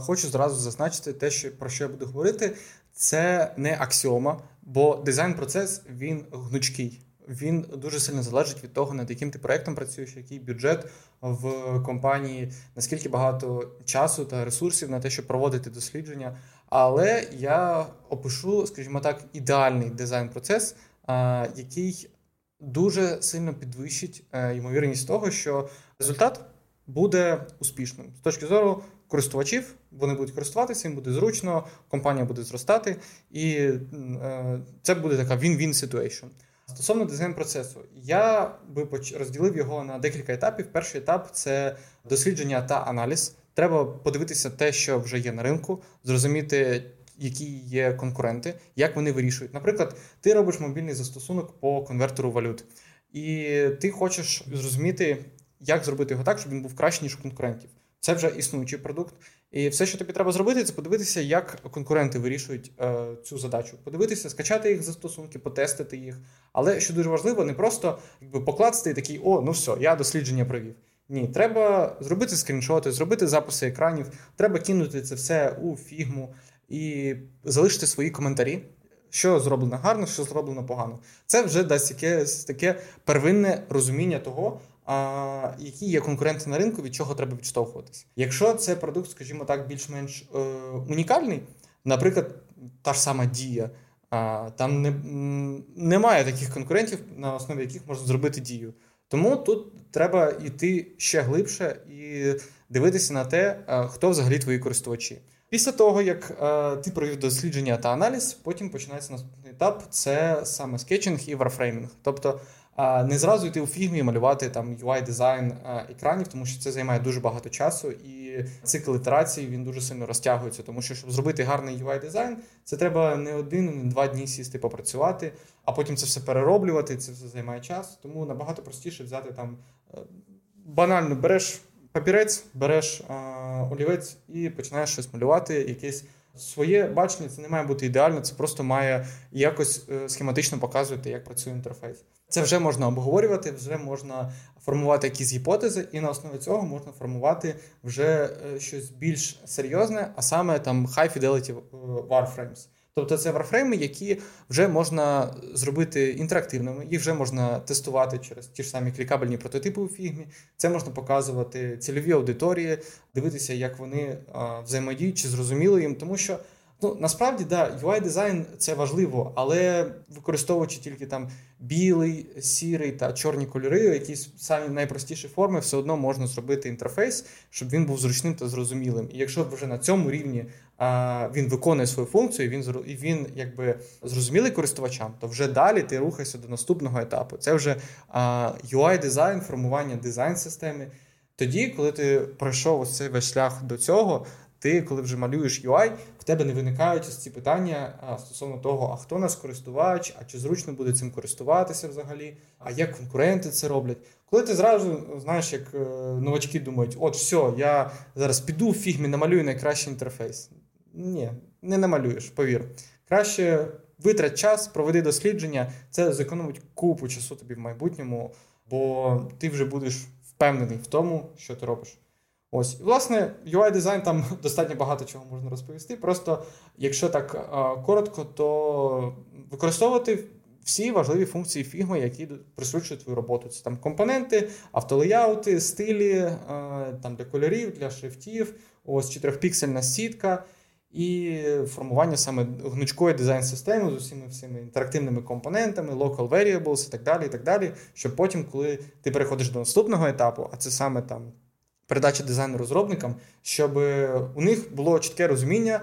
хочу зразу зазначити те, що про що я буду говорити, це не аксіома, бо дизайн-процес він гнучкий. Він дуже сильно залежить від того, над яким ти проектом працюєш, який бюджет в компанії, наскільки багато часу та ресурсів на те, щоб проводити дослідження. Але я опишу, скажімо так, ідеальний дизайн-процес, який дуже сильно підвищить е, ймовірність того, що результат буде успішним з точки зору користувачів. Вони будуть користуватися, їм буде зручно, компанія буде зростати, і е, це буде така він-він ситуейшн. Стосовно дизайн-процесу, я би розділив його на декілька етапів. Перший етап це дослідження та аналіз. Треба подивитися те, що вже є на ринку, зрозуміти, які є конкуренти, як вони вирішують. Наприклад, ти робиш мобільний застосунок по конвертеру валют, і ти хочеш зрозуміти, як зробити його так, щоб він був краще, ніж у конкурентів. Це вже існуючий продукт. І все, що тобі треба зробити, це подивитися, як конкуренти вирішують е, цю задачу. Подивитися, скачати їх застосунки, потестити їх. Але що дуже важливо, не просто якби покласти такий, о, ну все, я дослідження провів. Ні, треба зробити скріншоти, зробити записи екранів, треба кинути це все у фігму і залишити свої коментарі, що зроблено гарно, що зроблено погано. Це вже дасть якесь таке первинне розуміння того, а, які є конкуренти на ринку, від чого треба відштовхуватися. Якщо це продукт, скажімо так, більш-менш е, унікальний, наприклад, та ж сама дія. А, Там не, немає таких конкурентів, на основі яких можна зробити дію. Тому тут треба йти ще глибше і дивитися на те, хто взагалі твої користувачі. Після того, як е, ти провів дослідження та аналіз, потім починається наступний етап це саме скетчинг і варфреймінг. Тобто е, не зразу йти у фігмі і малювати там ui дизайн е, екранів, тому що це займає дуже багато часу, і цикл ітерації він дуже сильно розтягується. Тому що, щоб зробити гарний ui дизайн, це треба не один, не два дні сісти попрацювати, а потім це все перероблювати. Це все займає час. Тому набагато простіше взяти там е, банально береш папірець, береш олівець і починаєш щось малювати, якесь своє бачення. Це не має бути ідеально, це просто має якось е, схематично показувати, як працює інтерфейс. Це вже можна обговорювати, вже можна формувати якісь гіпотези, і на основі цього можна формувати вже е, щось більш серйозне, а саме там high fidelity е, wireframes. Тобто це варфрейми, які вже можна зробити інтерактивними, їх вже можна тестувати через ті ж самі клікабельні прототипи у фігмі. Це можна показувати цільові аудиторії, дивитися, як вони взаємодіють чи зрозуміли їм, тому що Ну насправді да, UI дизайн це важливо, але використовуючи тільки там білий, сірий та чорні кольори, якісь самі найпростіші форми, все одно можна зробити інтерфейс, щоб він був зручним та зрозумілим. І якщо вже на цьому рівні а, він виконує свою функцію, він і він якби зрозумілий користувачам, то вже далі ти рухаєшся до наступного етапу. Це вже а, UI дизайн, формування дизайн системи. Тоді, коли ти пройшов ось цей весь шлях до цього, ти, коли вже малюєш UI, тебе не виникають ось ці питання стосовно того, а хто нас користувач, а чи зручно буде цим користуватися взагалі, а як конкуренти це роблять. Коли ти зразу, знаєш, як е, новачки думають, от все, я зараз піду в фігмі, намалюю найкращий інтерфейс. Ні, не намалюєш, повір. Краще витрать час, проведи дослідження, це зекономить купу часу тобі в майбутньому, бо ти вже будеш впевнений в тому, що ти робиш. Ось, власне, UI дизайн там достатньо багато чого можна розповісти. Просто, якщо так коротко, то використовувати всі важливі функції фігми, які присвячують твою роботу. Це там компоненти, автолеяути, стилі там для кольорів, для шрифтів, ось чотирьохпіксельна сітка. І формування саме гнучкої дизайн-системи з усіма всіми інтерактивними компонентами, local variables і так далі, і так далі, щоб потім, коли ти переходиш до наступного етапу, а це саме там передача дизайну розробникам, щоб у них було чітке розуміння,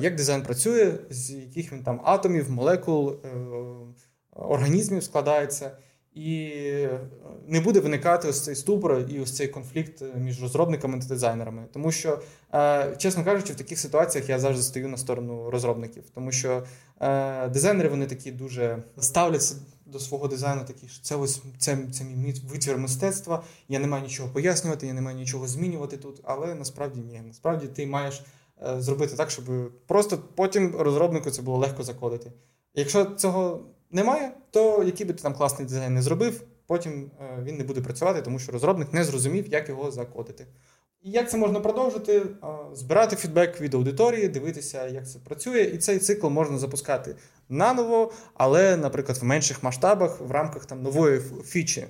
як дизайн працює, з яких він там атомів, молекул, е, організмів складається. І не буде виникати ось цей ступор і ось цей конфлікт між розробниками та дизайнерами. Тому що, е, чесно кажучи, в таких ситуаціях я завжди стою на сторону розробників, тому що е, дизайнери вони такі дуже ставляться до свого дизайну, такі що це ось це, це мій витвір мистецтва. Я не маю нічого пояснювати, я не маю нічого змінювати тут. Але насправді ні. Насправді ти маєш е, зробити так, щоб просто потім розробнику це було легко закодити. Якщо цього немає, то який би ти там класний дизайн не зробив, потім е, він не буде працювати, тому що розробник не зрозумів, як його закодити. І як це можна продовжити? Збирати фідбек від аудиторії, дивитися, як це працює, і цей цикл можна запускати наново, але, наприклад, в менших масштабах в рамках там нової фічі,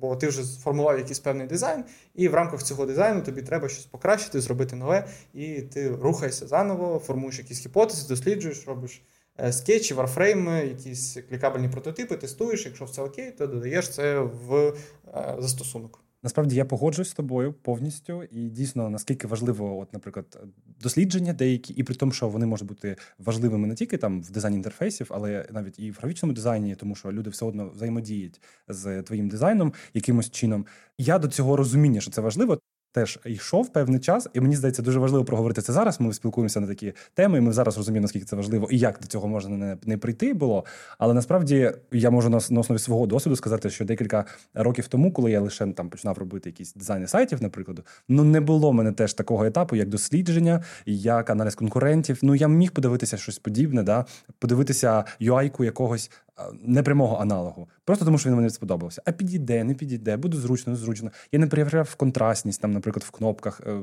бо ти вже сформував якийсь певний дизайн, і в рамках цього дизайну тобі треба щось покращити, зробити нове, і ти рухаєшся заново, формуєш якісь гіпотези, досліджуєш, робиш. Е, скетчі, варфрейми, якісь клікабельні прототипи, тестуєш. Якщо все окей, то додаєш це в е, застосунок. Насправді я погоджуюсь з тобою повністю, і дійсно наскільки важливо, от, наприклад, дослідження деякі, і при тому, що вони можуть бути важливими не тільки там в дизайні інтерфейсів, але навіть і в графічному дизайні, тому що люди все одно взаємодіють з твоїм дизайном якимось чином. Я до цього розуміння, що це важливо теж йшов певний час, і мені здається, дуже важливо проговорити це зараз. Ми спілкуємося на такі теми. і Ми зараз розуміємо, наскільки це важливо і як до цього можна не, не прийти було. Але насправді я можу на, на основі свого досвіду сказати, що декілька років тому, коли я лише там починав робити якісь дизайни сайтів, наприклад, ну не було в мене теж такого етапу, як дослідження, як аналіз конкурентів. Ну я міг подивитися щось подібне, да подивитися UI-ку якогось непрямого аналогу, просто тому що він мені сподобався. А підійде, не підійде, буде зручно, не зручно. Я не перевіряв контрастність, там, наприклад, в кнопках, е,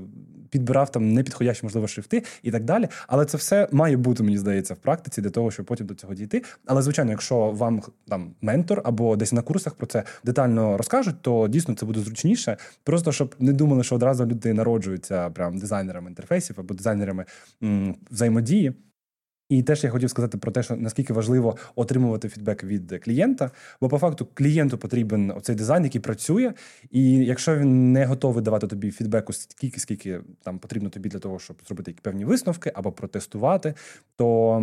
підбирав там непідходящі, можливо, шрифти і так далі. Але це все має бути, мені здається, в практиці для того, щоб потім до цього дійти. Але, звичайно, якщо вам там ментор або десь на курсах про це детально розкажуть, то дійсно це буде зручніше. Просто щоб не думали, що одразу люди народжуються прям дизайнерами інтерфейсів або дизайнерами м- взаємодії. І теж я хотів сказати про те, що наскільки важливо отримувати фідбек від клієнта, бо по факту клієнту потрібен оцей дизайн, який працює, і якщо він не готовий давати тобі фідбеку скільки, скільки там потрібно тобі для того, щоб зробити певні висновки або протестувати, то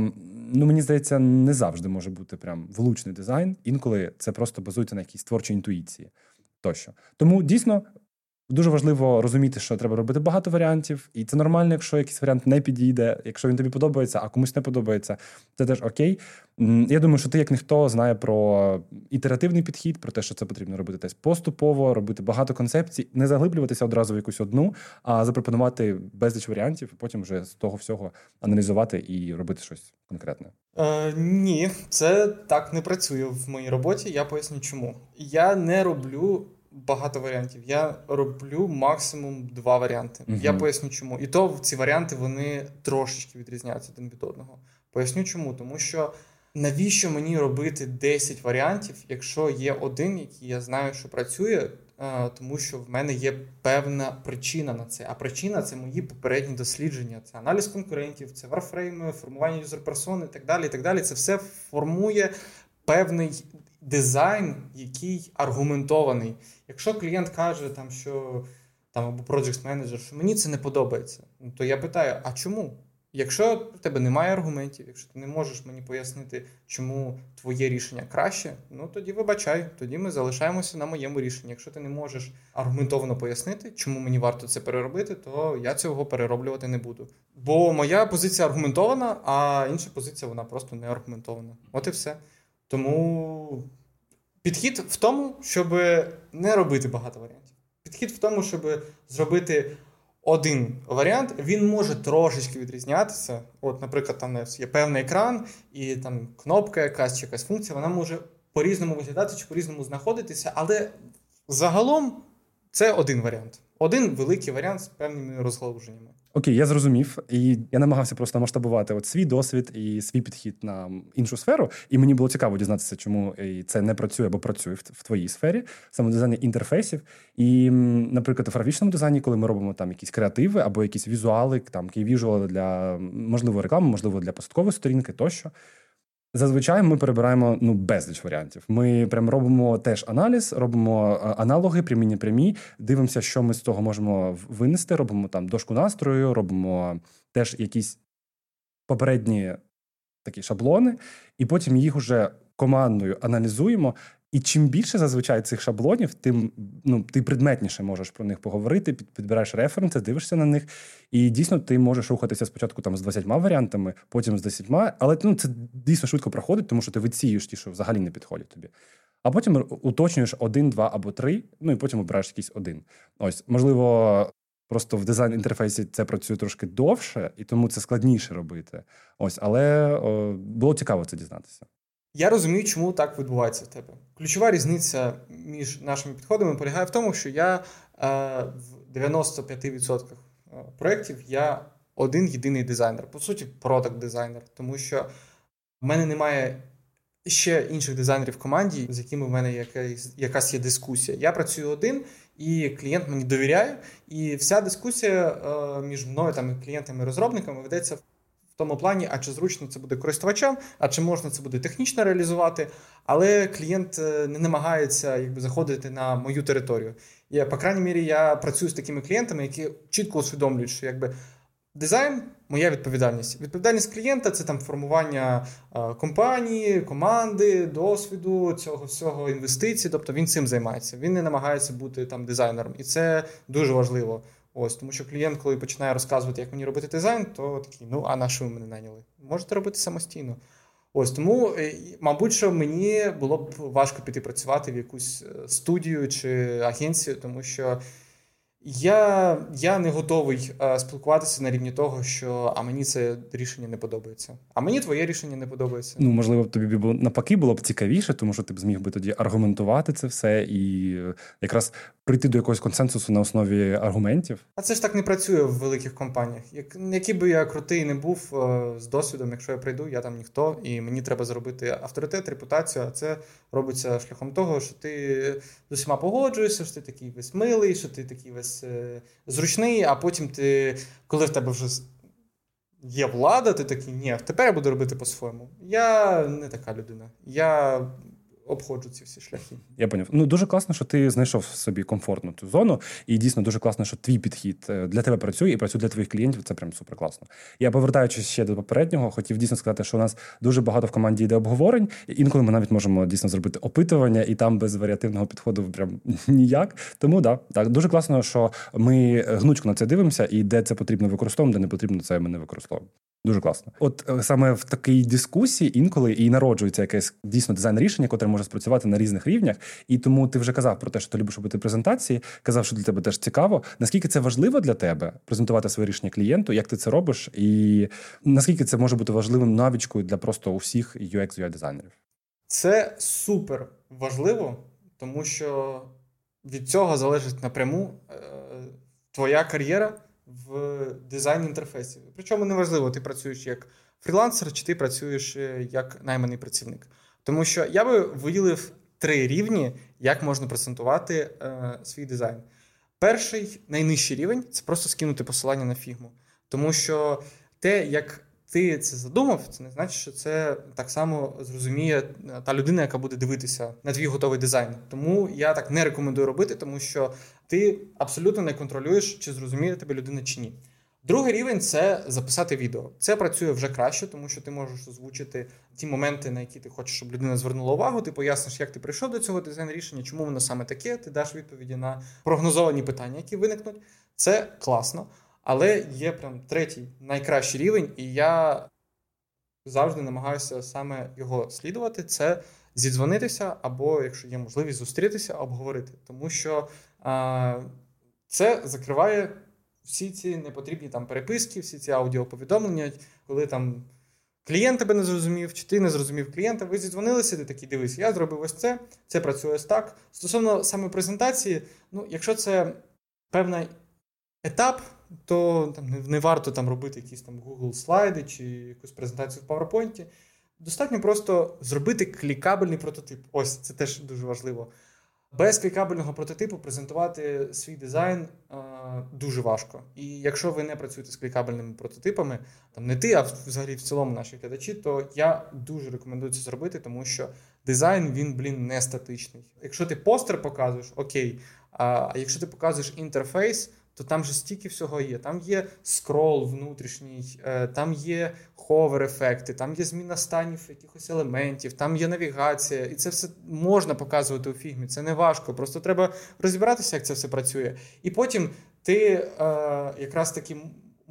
ну мені здається, не завжди може бути прям влучний дизайн. Інколи це просто базується на якійсь творчій інтуїції. Тощо тому дійсно Дуже важливо розуміти, що треба робити багато варіантів, і це нормально, якщо якийсь варіант не підійде, якщо він тобі подобається, а комусь не подобається, це теж окей. Я думаю, що ти, як ніхто, знає про ітеративний підхід, про те, що це потрібно робити десь поступово, робити багато концепцій, не заглиблюватися одразу в якусь одну, а запропонувати безліч варіантів, і потім вже з того всього аналізувати і робити щось конкретне. Е, Ні, це так не працює в моїй роботі. Я поясню, чому я не роблю багато варіантів. Я роблю максимум два варіанти. uh Я поясню, чому. І то ці варіанти вони трошечки відрізняються один від одного. Поясню чому. Тому що навіщо мені робити 10 варіантів, якщо є один, який я знаю, що працює, е, тому що в мене є певна причина на це. А причина це мої попередні дослідження, це аналіз конкурентів, це варфрейми, формування юзер-персони і так далі. і так далі. Це все формує певний дизайн, який аргументований. Якщо клієнт каже, там, що там або project менеджер що мені це не подобається, то я питаю: а чому? Якщо в тебе немає аргументів, якщо ти не можеш мені пояснити, чому твоє рішення краще, ну тоді вибачай, тоді ми залишаємося на моєму рішенні. Якщо ти не можеш аргументовано пояснити, чому мені варто це переробити, то я цього перероблювати не буду. Бо моя позиція аргументована, а інша позиція вона просто не аргументована. От і все. Тому підхід в тому, щоб не робити багато варіантів. Підхід в тому, щоб зробити один варіант, він може трошечки відрізнятися. От, наприклад, там є певний екран, і там кнопка якась чи якась функція, вона може по-різному виглядати чи по-різному знаходитися, але загалом це один варіант. Один великий варіант з певними розгалуженнями. Окей, я зрозумів, і я намагався просто масштабувати от свій досвід і свій підхід на іншу сферу. І мені було цікаво дізнатися, чому це не працює або працює в твоїй сфері, саме дизайні інтерфейсів. І, наприклад, у графічному дизайні, коли ми робимо там якісь креативи або якісь візуали, там віжуали для можливо реклами, можливо, для посткової сторінки тощо. Зазвичай ми перебираємо ну безліч варіантів. Ми прям робимо теж аналіз, робимо е, аналоги, прямі прямі, дивимося, що ми з того можемо винести. Робимо там дошку настрою, робимо теж якісь попередні такі шаблони, і потім їх уже командою аналізуємо і чим більше зазвичай цих шаблонів, тим ну ти предметніше можеш про них поговорити, підбираєш референси, дивишся на них. І дійсно ти можеш рухатися спочатку там з 20 варіантами, потім з 10, але ну, це дійсно швидко проходить, тому що ти відсіюєш ті, що взагалі не підходять тобі. А потім уточнюєш один, два або три, ну і потім обираєш якийсь один. Ось, можливо, просто в дизайн інтерфейсі це працює трошки довше, і тому це складніше робити. Ось, але о, було цікаво це дізнатися. Я розумію, чому так відбувається в тебе. Ключова різниця між нашими підходами полягає в тому, що я е, в 95% е, проєктів я один єдиний дизайнер, по суті, продакт-дизайнер, тому що в мене немає ще інших дизайнерів в команді, з якими в мене якась, якась є дискусія. Я працюю один, і клієнт мені довіряє. І вся дискусія е, між мною там і клієнтами і розробниками ведеться тому плані, а чи зручно це буде користувачам, а чи можна це буде технічно реалізувати, але клієнт е, не намагається якби заходити на мою територію. І, по крайній мірі, я працюю з такими клієнтами, які чітко усвідомлюють, що якби. Дизайн моя відповідальність. Відповідальність клієнта це там формування е, компанії, команди, досвіду, цього всього інвестицій. Тобто він цим займається. Він не намагається бути там дизайнером, і це дуже важливо. Ось, тому що клієнт, коли починає розказувати, як мені робити дизайн, то такий, ну а на що ви мене наняли? Можете робити самостійно. Ось тому, е, мабуть, що мені було б важко піти працювати в якусь е, студію чи агенцію, тому що я я не готовий а, е, спілкуватися на рівні того, що а мені це рішення не подобається. А мені твоє рішення не подобається. Ну можливо, тобі було навпаки було б цікавіше, тому що ти б зміг би тоді аргументувати це все і якраз прийти до якогось консенсусу на основі аргументів. А це ж так не працює в великих компаніях. Як який би я крутий не був е, з досвідом, якщо я прийду, я там ніхто, і мені треба зробити авторитет, репутацію. А це робиться шляхом того, що ти з усіма погоджуєшся, що ти такий весь милий, що ти такий весь е, зручний. А потім ти, коли в тебе вже є влада, ти такий, ні, тепер я буду робити по-своєму. Я не така людина. Я обходжу ці всі шляхи. Я поняв. Ну дуже класно, що ти знайшов собі комфортну цю зону, і дійсно дуже класно, що твій підхід е, для тебе працює і працює для твоїх клієнтів. Це прям супер класно. Я повертаючись ще до попереднього, хотів дійсно сказати, що у нас дуже багато в команді йде обговорень. Інколи ми навіть можемо дійсно зробити опитування, і там без варіативного підходу прям ніяк. Тому да, так дуже класно, що ми гнучко на це дивимося, і де це потрібно використовуємо, де не потрібно, це ми не використовуємо. Дуже класно. От е, саме в такій дискусії інколи і народжується якесь дійсно дизайн рішення, яке може спрацювати на різних рівнях. І тому ти вже казав про те, що ти любиш робити презентації, казав, що для тебе теж цікаво. Наскільки це важливо для тебе презентувати своє рішення клієнту, як ти це робиш, і наскільки це може бути важливим навичкою для просто усіх UX ui дизайнерів? Це супер важливо, тому що від цього залежить напряму е, твоя кар'єра в дизайн інтерфейсі. Причому неважливо, ти працюєш як фрілансер, чи ти працюєш е, як найманий працівник. Тому що я би виділив три рівні, як можна презентувати е, свій дизайн. Перший найнижчий рівень це просто скинути посилання на фігму. Тому що те, як ти це задумав, це не значить, що це так само зрозуміє та людина, яка буде дивитися на твій готовий дизайн. Тому я так не рекомендую робити, тому що ти абсолютно не контролюєш, чи зрозуміє тебе людина чи ні. Другий рівень це записати відео. Це працює вже краще, тому що ти можеш озвучити ті моменти, на які ти хочеш, щоб людина звернула увагу. Ти поясниш, як ти прийшов до цього дизайн рішення, чому воно саме таке. Ти даш відповіді на прогнозовані питання, які виникнуть. Це класно. Але є прям третій найкращий рівень, і я завжди намагаюся саме його слідувати. Це зідзвонитися, або, якщо є можливість, зустрітися, обговорити. Тому що це закриває всі ці непотрібні там переписки, всі ці аудіоповідомлення, коли там. Клієнт тебе не зрозумів, чи ти не зрозумів клієнта, ви зідзвонилися, ти такий дивись, я зробив ось це, це працює ось так. Стосовно саме презентації, ну, якщо це певний етап, то там не варто там робити якісь там Google слайди чи якусь презентацію в PowerPoint. Достатньо просто зробити клікабельний прототип. Ось це теж дуже важливо. Без клікабельного прототипу презентувати свій дизайн е, дуже важко. І якщо ви не працюєте з клікабельними прототипами, там не ти, а взагалі в цілому наші глядачі, то я дуже рекомендую це зробити, тому що дизайн він, блін, не статичний. Якщо ти постер показуєш, окей. А якщо ти показуєш інтерфейс, то там же стільки всього є. Там є скрол внутрішній, е, там є ховер-ефекти, там є зміна станів якихось елементів, там є навігація, і це все можна показувати у фігмі. Це не важко. Просто треба розібратися, як це все працює. І потім ти е, якраз таки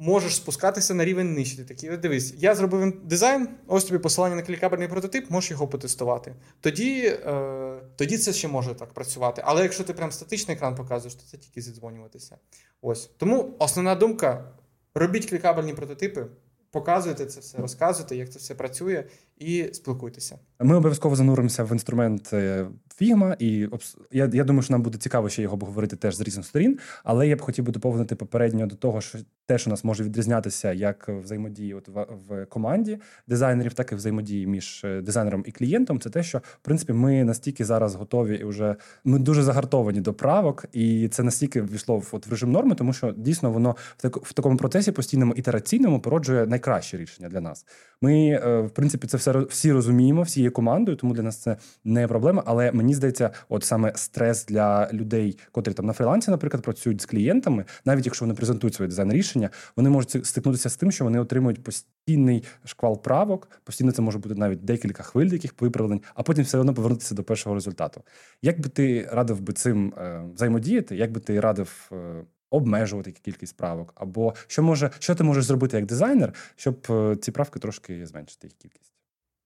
можеш спускатися на рівень нижче. Ти такий, дивись, я зробив дизайн, ось тобі посилання на клікабельний прототип, можеш його потестувати. Тоді е, тоді це ще може так працювати. Але якщо ти прям статичний екран показуєш, то це тільки зідзвонюватися. Ось. Тому основна думка: робіть клікабельні прототипи. Показуйте це все, розказуйте, як це все працює, і спілкуйтеся. Ми обов'язково зануримося в інструмент е, Figma, і я я думаю, що нам буде цікаво ще його обговорити теж з різних сторін. Але я б хотів би доповнити попередньо до того, що те, що нас може відрізнятися як взаємодії от в, в команді дизайнерів, так і взаємодії між е, дизайнером і клієнтом. Це те, що в принципі ми настільки зараз готові і вже ми дуже загартовані до правок, і це настільки ввійшло от в режим норми, тому що дійсно воно в так в такому процесі постійному ітераційному породжує найкраще рішення для нас. Ми, е, в принципі, це все всі розуміємо, всі є командою, тому для нас це не проблема. Але мені здається, от саме стрес для людей, котрі там на фрілансі, наприклад, працюють з клієнтами, навіть якщо вони презентують своє дизайн рішення, вони можуть стикнутися з тим, що вони отримують постійний шквал правок. Постійно це може бути навіть декілька хвиль, яких виправлень, а потім все одно повернутися до першого результату. Як би ти радив би цим е, взаємодіяти? Як би ти радив е, обмежувати кількість правок, або що може, що ти можеш зробити як дизайнер, щоб е, ці правки трошки зменшити їх кількість?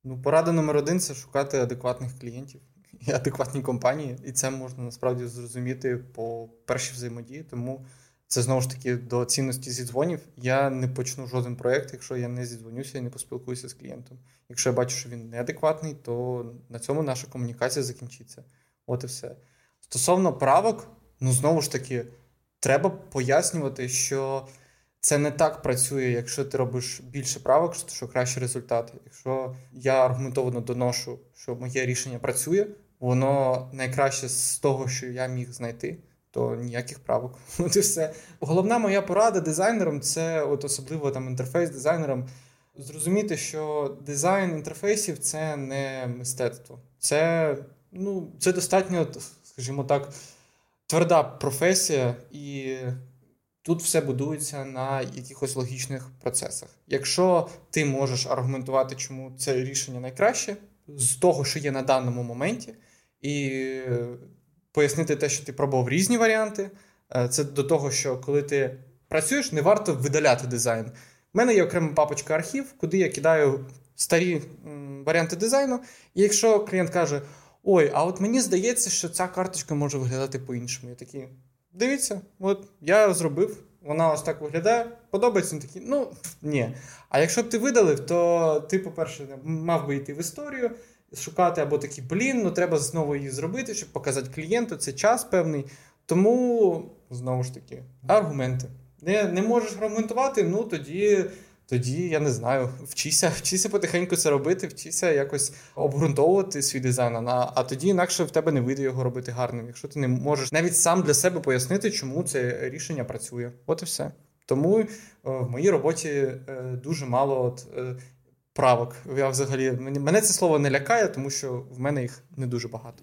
Ну, порада номер один це шукати адекватних клієнтів і адекватні компанії, і це можна насправді зрозуміти по першій взаємодії. Тому це знову ж таки до цінності зідзвонів. Я не почну жоден проєкт, якщо я не зідзвонюся і не поспілкуюся з клієнтом. Якщо я бачу, що він неадекватний, то на цьому наша комунікація закінчиться. От і все. Стосовно правок, ну знову ж таки треба пояснювати, що це не так працює, якщо ти робиш більше правок, що краще результати. Якщо я аргументовано доношу, що моє рішення працює, воно найкраще з того, що я міг знайти. То ніяких правок. От і все. Головна моя порада дизайнерам це, от особливо там інтерфейс-дизайнерам, зрозуміти, що дизайн інтерфейсів це не мистецтво. Це ну, це достатньо, скажімо так, тверда професія, і тут все будується на якихось логічних процесах. Якщо ти можеш аргументувати, чому це рішення найкраще, з того, що є на даному моменті, і пояснити те, що ти пробував різні варіанти, е, це до того, що коли ти працюєш, не варто видаляти дизайн. У мене є окрема папочка архів, куди я кидаю старі варіанти дизайну. І якщо клієнт каже, Ой, а от мені здається, що ця карточка може виглядати по-іншому. Я такий, дивіться, от я зробив, вона ось так виглядає, подобається такий, ну ні. А якщо б ти видалив, то ти, по-перше, мав би йти в історію, шукати або такий, блін, ну треба знову її зробити, щоб показати клієнту, це час певний. Тому, знову ж таки, аргументи. Не не можеш аргументувати, ну тоді тоді я не знаю, вчися, вчися потихеньку це робити, вчися якось обґрунтовувати свій дизайн. А, а тоді інакше в тебе не вийде його робити гарним. Якщо ти не можеш навіть сам для себе пояснити, чому це рішення працює. От і все. Тому е, в моїй роботі е, дуже мало от, е, правок. Я взагалі мене це слово не лякає, тому що в мене їх не дуже багато.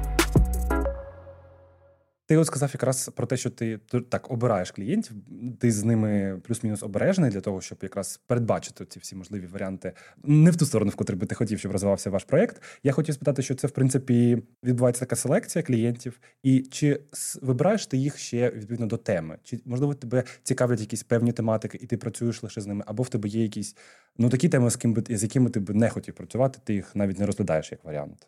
Ти от сказав якраз про те, що ти так обираєш клієнтів, ти з ними плюс-мінус обережний для того, щоб якраз передбачити ці всі можливі варіанти не в ту сторону, в котру би ти хотів, щоб розвивався ваш проект. Я хотів спитати, що це в принципі відбувається така селекція клієнтів, і чи вибираєш ти їх ще відповідно до теми? Чи можливо тебе цікавлять якісь певні тематики, і ти працюєш лише з ними, або в тебе є якісь ну такі теми, з ким би з якими ти б не хотів працювати, ти їх навіть не розглядаєш як варіант.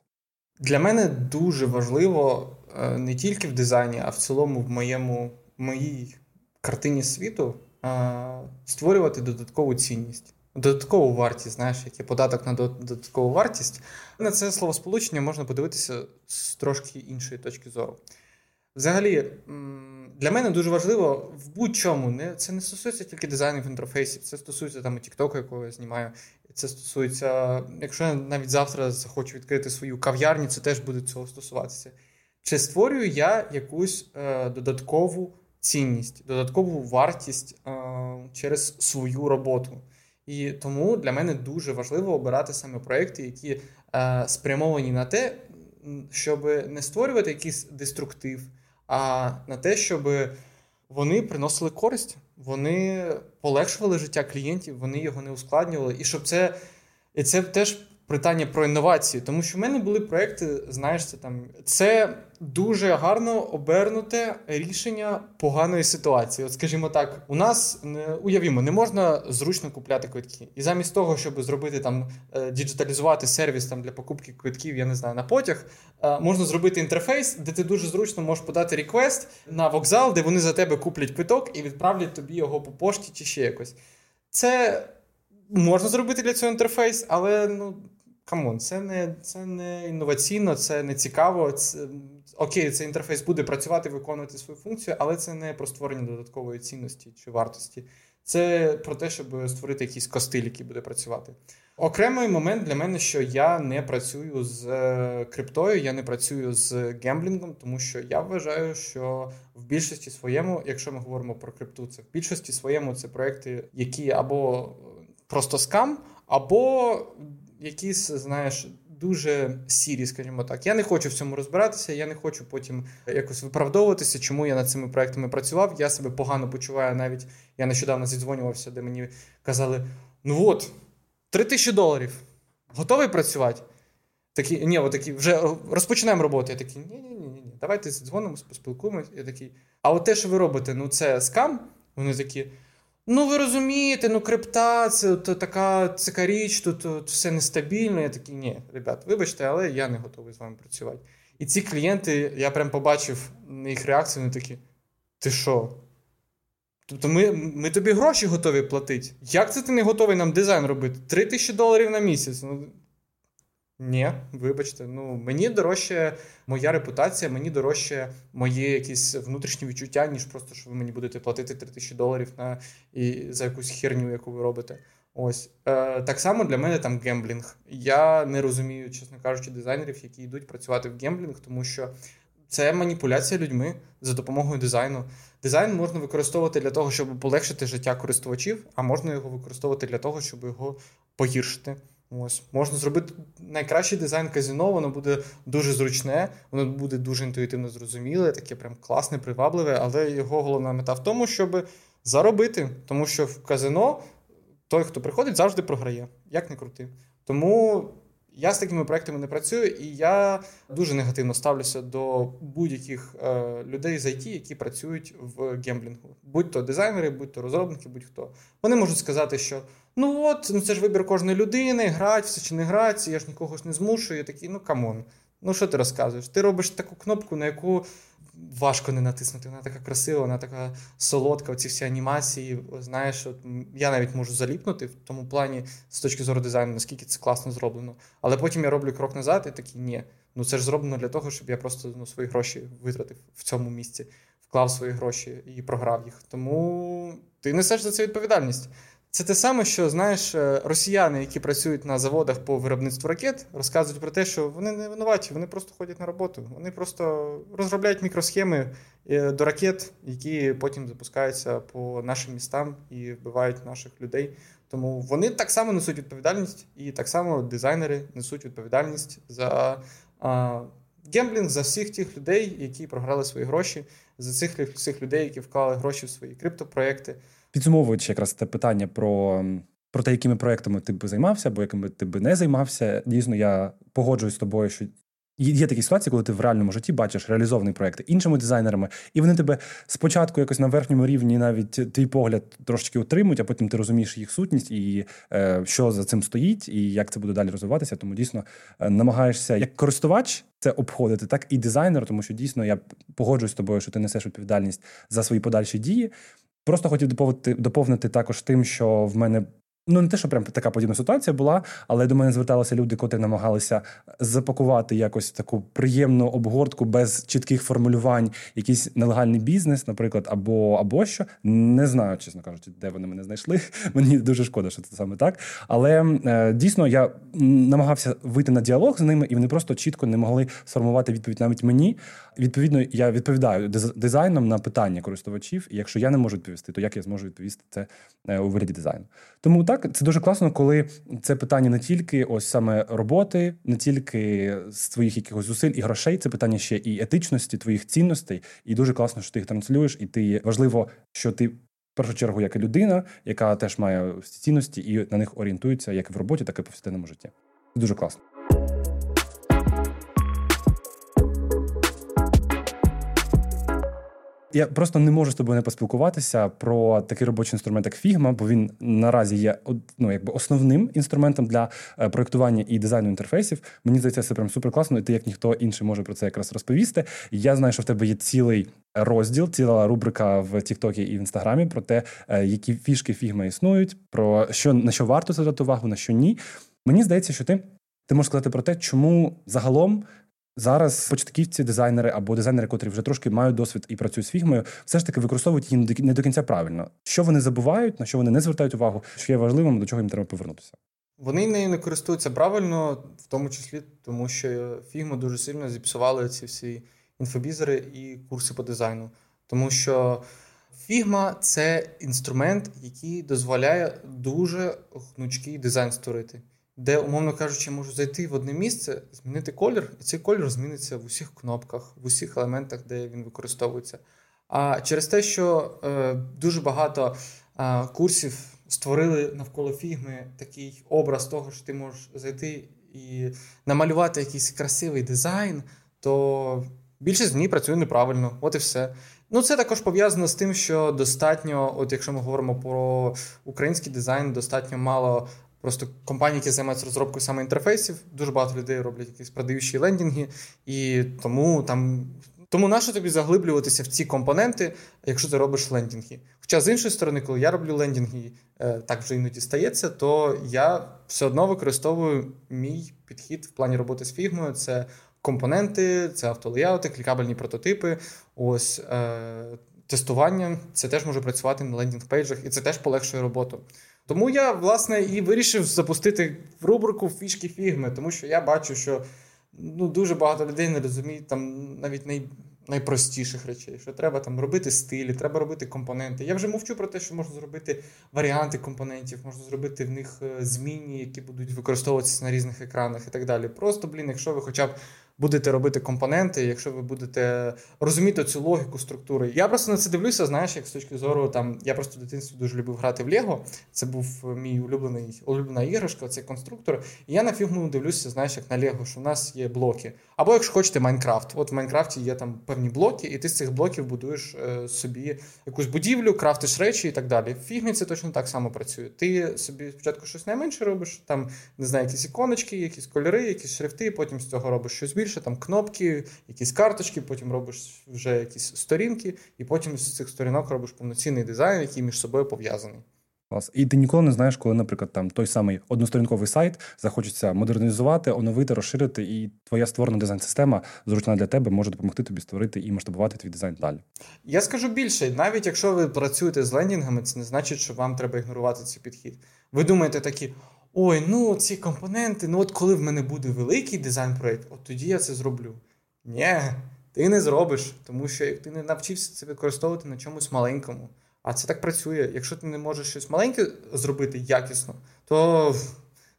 Для мене дуже важливо не тільки в дизайні, а в цілому в моєму в моїй картині світу е, створювати додаткову цінність, додаткову вартість, знаєш, який податок на додаткову вартість. На це словосполучення можна подивитися з трошки іншої точки зору. Взагалі, для мене дуже важливо в будь-чому. Не, Це не стосується тільки дизайнів інтерфейсів, це стосується там Тіктоку, якого я знімаю. Це стосується, якщо я навіть завтра захочу відкрити свою кав'ярню, це теж буде цього стосуватися. Чи створюю я якусь е, додаткову цінність, додаткову вартість е, через свою роботу? І тому для мене дуже важливо обирати саме проекти, які е, спрямовані на те, щоб не створювати якийсь деструктив а на те, щоб вони приносили користь, вони полегшували життя клієнтів, вони його не ускладнювали. І щоб це і це теж питання про інновації, тому що в мене були проекти, знаєш, це там це дуже гарно обернуте рішення поганої ситуації. От, скажімо так, у нас уявімо, не можна зручно купляти квитки. І замість того, щоб зробити там е, діджиталізувати сервіс там для покупки квитків, я не знаю, на потяг, е, можна зробити інтерфейс, де ти дуже зручно можеш подати request на вокзал, де вони за тебе куплять квиток і відправлять тобі його по пошті чи ще якось. Це можна зробити для цього інтерфейс, але ну come on, це не це не інноваційно, це не цікаво. Це, Окей, цей інтерфейс буде працювати, виконувати свою функцію, але це не про створення додаткової цінності чи вартості. Це про те, щоб створити якийсь костиль, який буде працювати. Окремий момент для мене, що я не працюю з е, криптою, я не працюю з гемблінгом, тому що я вважаю, що в більшості своєму, якщо ми говоримо про крипту, це в більшості своєму це проекти, які або просто скам, або якісь, знаєш, дуже сірі, скажімо так. Я не хочу в цьому розбиратися, я не хочу потім якось виправдовуватися, чому я над цими проектами працював. Я себе погано почуваю. Навіть я нещодавно зідзвонювався, де мені казали: ну от, три тисячі доларів, готовий працювати? Такі, ні, такі, вже розпочинаємо роботу. Я такий, ні-ні, ні, ні, давайте дзвонимося, поспілкуємося. Я такий, а от те, що ви робите, ну це скам. Вони такі. Ну, ви розумієте, ну крипта, це то, така цика річ, тут, тут все нестабільно. Я такий, ні, ребят, вибачте, але я не готовий з вами працювати. І ці клієнти, я прям побачив їх реакцію, вони такі: ти що? Тобто ми ми тобі гроші готові платити. Як це ти не готовий нам дизайн робити? Три тисячі доларів на місяць. Ну, ні, вибачте, ну мені дорожче моя репутація, мені дорожче мої якісь внутрішні відчуття, ніж просто що ви мені будете платити 3 тисячі доларів на і за якусь херню, яку ви робите. Ось Е, так само для мене там гемблінг. Я не розумію, чесно кажучи, дизайнерів, які йдуть працювати в гемблінг, тому що це маніпуляція людьми за допомогою дизайну. Дизайн можна використовувати для того, щоб полегшити життя користувачів, а можна його використовувати для того, щоб його погіршити. Ось можна зробити найкращий дизайн казіно, воно буде дуже зручне, воно буде дуже інтуїтивно зрозуміле, таке прям класне, привабливе, але його головна мета в тому, щоб заробити. Тому що в казино той, хто приходить, завжди програє, як не крути. Тому Я з такими проектами не працюю, і я дуже негативно ставлюся до будь-яких е, людей з IT, які працюють в гемблінгу. Будь-то дизайнери, будь-то розробники, будь-хто. Вони можуть сказати, що ну от, ну це ж вибір кожної людини, грать, все чи не грать, я ж нікого ж не змушую. Я такий, ну come on. Ну що ти розказуєш? Ти робиш таку кнопку, на яку важко не натиснути. Вона така красива, вона така солодка. Оці всі анімації. Знаєш, от я навіть можу заліпнути в тому плані з точки зору дизайну, наскільки це класно зроблено. Але потім я роблю крок назад і такий, ні. Ну це ж зроблено для того, щоб я просто ну, свої гроші витратив в цьому місці, вклав свої гроші і програв їх. Тому ти несеш за це відповідальність. Це те саме, що знаєш, е, росіяни, які працюють на заводах по виробництву ракет, розказують про те, що вони не винуваті, вони просто ходять на роботу. Вони просто розробляють мікросхеми е, до ракет, які потім запускаються по нашим містам і вбивають наших людей. Тому вони так само несуть відповідальність, і так само дизайнери несуть відповідальність за а, гемблінг, за всіх тих людей, які програли свої гроші, за цих всіх людей, які вклали гроші в свої криптопроекти. Підсумовуючи якраз те питання про про те, якими проектами ти би займався, або якими ти би не займався. Дійсно, я погоджуюсь з тобою, що є такі ситуації, коли ти в реальному житті бачиш реалізований проект іншими дизайнерами, і вони тебе спочатку якось на верхньому рівні навіть твій погляд трошки утримують, а потім ти розумієш їх сутність і е, що за цим стоїть, і як це буде далі розвиватися. Тому дійсно е, намагаєшся як користувач. Це обходити, так і дизайнер, тому що дійсно я погоджуюсь з тобою, що ти несеш відповідальність за свої подальші дії. Просто хотів доповнити доповнити також тим, що в мене Ну, не те, що прям така подібна ситуація була, але до мене зверталися люди, котрі намагалися запакувати якось таку приємну обгортку без чітких формулювань, якийсь нелегальний бізнес, наприклад, або або що. Не знаю, чесно кажучи, де вони мене знайшли. Мені дуже шкода, що це саме так. Але е, дійсно я намагався вийти на діалог з ними, і вони просто чітко не могли сформувати відповідь навіть мені. Відповідно, я відповідаю дизайном на питання користувачів. І якщо я не можу відповісти, то як я зможу відповісти це е, у вигляді дизайну? Тому так це дуже класно, коли це питання не тільки ось саме роботи, не тільки з твоїх якихось зусиль і грошей, це питання ще і етичності, твоїх цінностей. І дуже класно, що ти їх транслюєш, і ти важливо, що ти. В першу чергу, як і людина, яка теж має цінності і на них орієнтується як в роботі, так і в повсякденному житті. Дуже класно. Я просто не можу з тобою не поспілкуватися про такий робочий інструмент, як Figma, бо він наразі є ну, якби основним інструментом для е, проектування і дизайну інтерфейсів. Мені здається, це прям супер класно, і ти як ніхто інший може про це якраз розповісти. Я знаю, що в тебе є цілий розділ, ціла рубрика в Тіктокі і в Інстаграмі про те, е, які фішки Figma існують, про що на що варто звертати увагу, на що ні. Мені здається, що ти. Ти можеш сказати про те, чому загалом Зараз початківці, дизайнери або дизайнери, котрі вже трошки мають досвід і працюють з фігмою, все ж таки використовують її не до кінця правильно. Що вони забувають, на що вони не звертають увагу, що є важливим, до чого їм треба повернутися. Вони нею не користуються правильно, в тому числі тому, що фігму дуже сильно зіпсували ці всі інфобізери і курси по дизайну. Тому що фігма це інструмент, який дозволяє дуже гнучкий дизайн створити де, умовно кажучи, можу зайти в одне місце, змінити колір, і цей колір зміниться в усіх кнопках, в усіх елементах, де він використовується. А через те, що е, дуже багато е, курсів створили навколо фігми такий образ того, що ти можеш зайти і намалювати якийсь красивий дизайн, то більшість з ній працює неправильно. От і все. Ну, це також пов'язано з тим, що достатньо, от якщо ми говоримо про український дизайн, достатньо мало Просто компанії, які займаються розробкою саме інтерфейсів, дуже багато людей роблять якісь продаючі лендінги, і тому там. Тому нащо тобі заглиблюватися в ці компоненти, якщо ти робиш лендінги? Хоча з іншої сторони, коли я роблю лендінги, е, так вже іноді стається, то я все одно використовую мій підхід в плані роботи з фігмою. Це компоненти, це автолеяути, клікабельні прототипи, ось е, тестування. Це теж може працювати на landing page ах, і це теж полегшує роботу. Тому я, власне, і вирішив запустити в рубрику фішки фігми, тому що я бачу, що ну, дуже багато людей не розуміють там навіть най, найпростіших речей, що треба там робити стилі, треба робити компоненти. Я вже мовчу про те, що можна зробити варіанти компонентів, можна зробити в них е, змінні, які будуть використовуватися на різних екранах і так далі. Просто, блін, якщо ви хоча б будете робити компоненти, якщо ви будете розуміти цю логіку структури. Я просто на це дивлюся, знаєш, як з точки зору там я просто в дитинстві дуже любив грати в Лего. Це був мій улюблений улюблена іграшка, цей конструктор. І я на фігму дивлюся, знаєш, як на Лего, що в нас є блоки. Або якщо хочете Майнкрафт, от в Майнкрафті є там певні блоки, і ти з цих блоків будуєш е, собі якусь будівлю, крафтиш речі і так далі. В фігмі це точно так само працює. Ти собі спочатку щось найменше робиш, там не знаю, якісь іконочки, якісь кольори, якісь шрифти, потім з цього робиш щось більше, там кнопки, якісь карточки, потім робиш вже якісь сторінки, і потім з цих сторінок робиш повноцінний дизайн, який між собою пов'язаний. І ти ніколи не знаєш, коли, наприклад, там той самий односторінковий сайт захочеться модернізувати, оновити, розширити, і твоя створена дизайн-система зручна для тебе може допомогти тобі створити і масштабувати твій дизайн далі. Я скажу більше, навіть якщо ви працюєте з лендінгами, це не значить, що вам треба ігнорувати цей підхід. Ви думаєте такі. Ой, ну ці компоненти, ну от коли в мене буде великий дизайн-проект, от тоді я це зроблю. Ні, ти не зробиш, тому що як ти не навчився це використовувати на чомусь маленькому. А це так працює. Якщо ти не можеш щось маленьке зробити якісно, то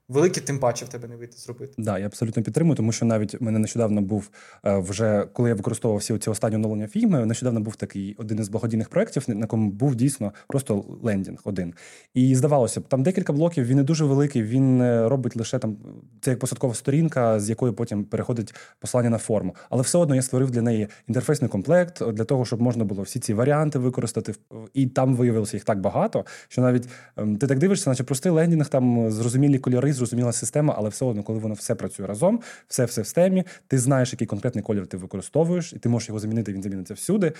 Великі тим паче в тебе не вийде зробити. Да, я абсолютно підтримую, тому що навіть мене нещодавно був е, вже коли я використовував всі ці останні оновлення фільми, нещодавно був такий один із благодійних проєктів, на якому був дійсно просто лендінг один. І здавалося б, там декілька блоків, він не дуже великий, він е, робить лише там це як посадкова сторінка, з якої потім переходить послання на форму. Але все одно я створив для неї інтерфейсний комплект для того, щоб можна було всі ці варіанти використати. І там виявилося їх так багато, що навіть ем, ти так дивишся, наче простий лендінг, там зрозумілі кольори зрозуміла система, але все одно, коли воно все працює разом, все все в стемі, ти знаєш, який конкретний колір ти використовуєш, і ти можеш його замінити, він заміниться всюди.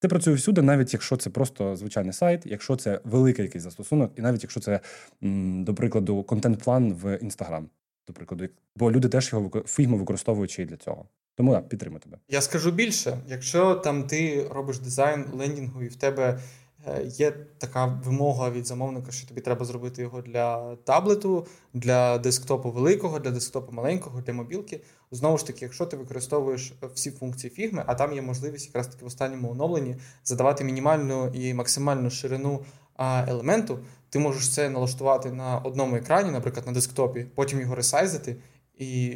Ти працює всюди, навіть якщо це просто звичайний сайт, якщо це великий якийсь застосунок, і навіть якщо це, до прикладу, контент-план в Instagram, до прикладу, бо люди теж його фігму використовують й для цього. Тому так, підтримую тебе. Я скажу більше, якщо там ти робиш дизайн лендінгу і в тебе є така вимога від замовника, що тобі треба зробити його для таблету, для десктопу великого, для десктопу маленького, для мобілки. Знову ж таки, якщо ти використовуєш всі функції фігми, а там є можливість якраз таки в останньому оновленні задавати мінімальну і максимальну ширину елементу, ти можеш це налаштувати на одному екрані, наприклад, на десктопі, потім його ресайзити, і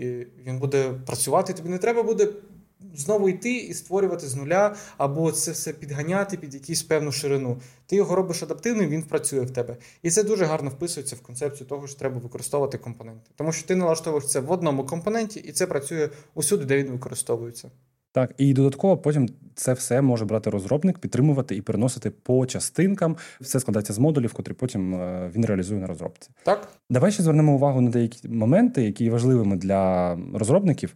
він буде працювати. Тобі не треба буде знову йти і створювати з нуля, або це все підганяти під якусь певну ширину. Ти його робиш адаптивним, він працює в тебе. І це дуже гарно вписується в концепцію того, що треба використовувати компоненти. Тому що ти налаштовуєш це в одному компоненті, і це працює усюди, де він використовується. Так, і додатково потім це все може брати розробник, підтримувати і переносити по частинкам. Все складається з модулів, котрі потім е, він реалізує на розробці. Так, давай ще звернемо увагу на деякі моменти, які є важливими для розробників.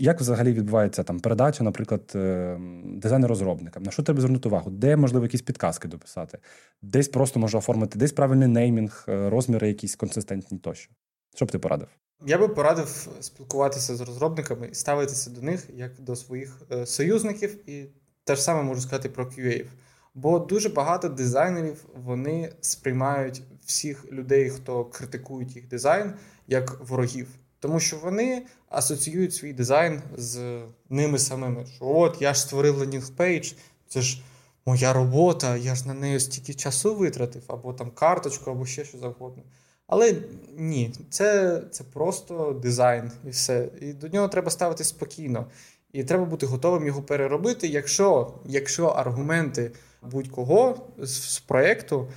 Як взагалі відбувається там передача, наприклад, е, дизайну розробникам. На що треба звернути увагу? Де можливо якісь підказки дописати, десь просто може оформити, десь правильний неймінг, е, розміри, якісь консистентні тощо. Що б ти порадив? Я би порадив спілкуватися з розробниками і ставитися до них як до своїх е, союзників, і те ж саме можу сказати про QA. Бо дуже багато дизайнерів вони сприймають всіх людей, хто критикують їх дизайн, як ворогів. Тому що вони асоціюють свій дизайн з ними самими. Що от я ж створив landing page, це ж моя робота, я ж на неї стільки часу витратив, або там карточку, або ще що завгодно. Але ні, це це просто дизайн і все. І до нього треба ставитись спокійно. І треба бути готовим його переробити, якщо якщо аргументи будь-кого з, з проєкту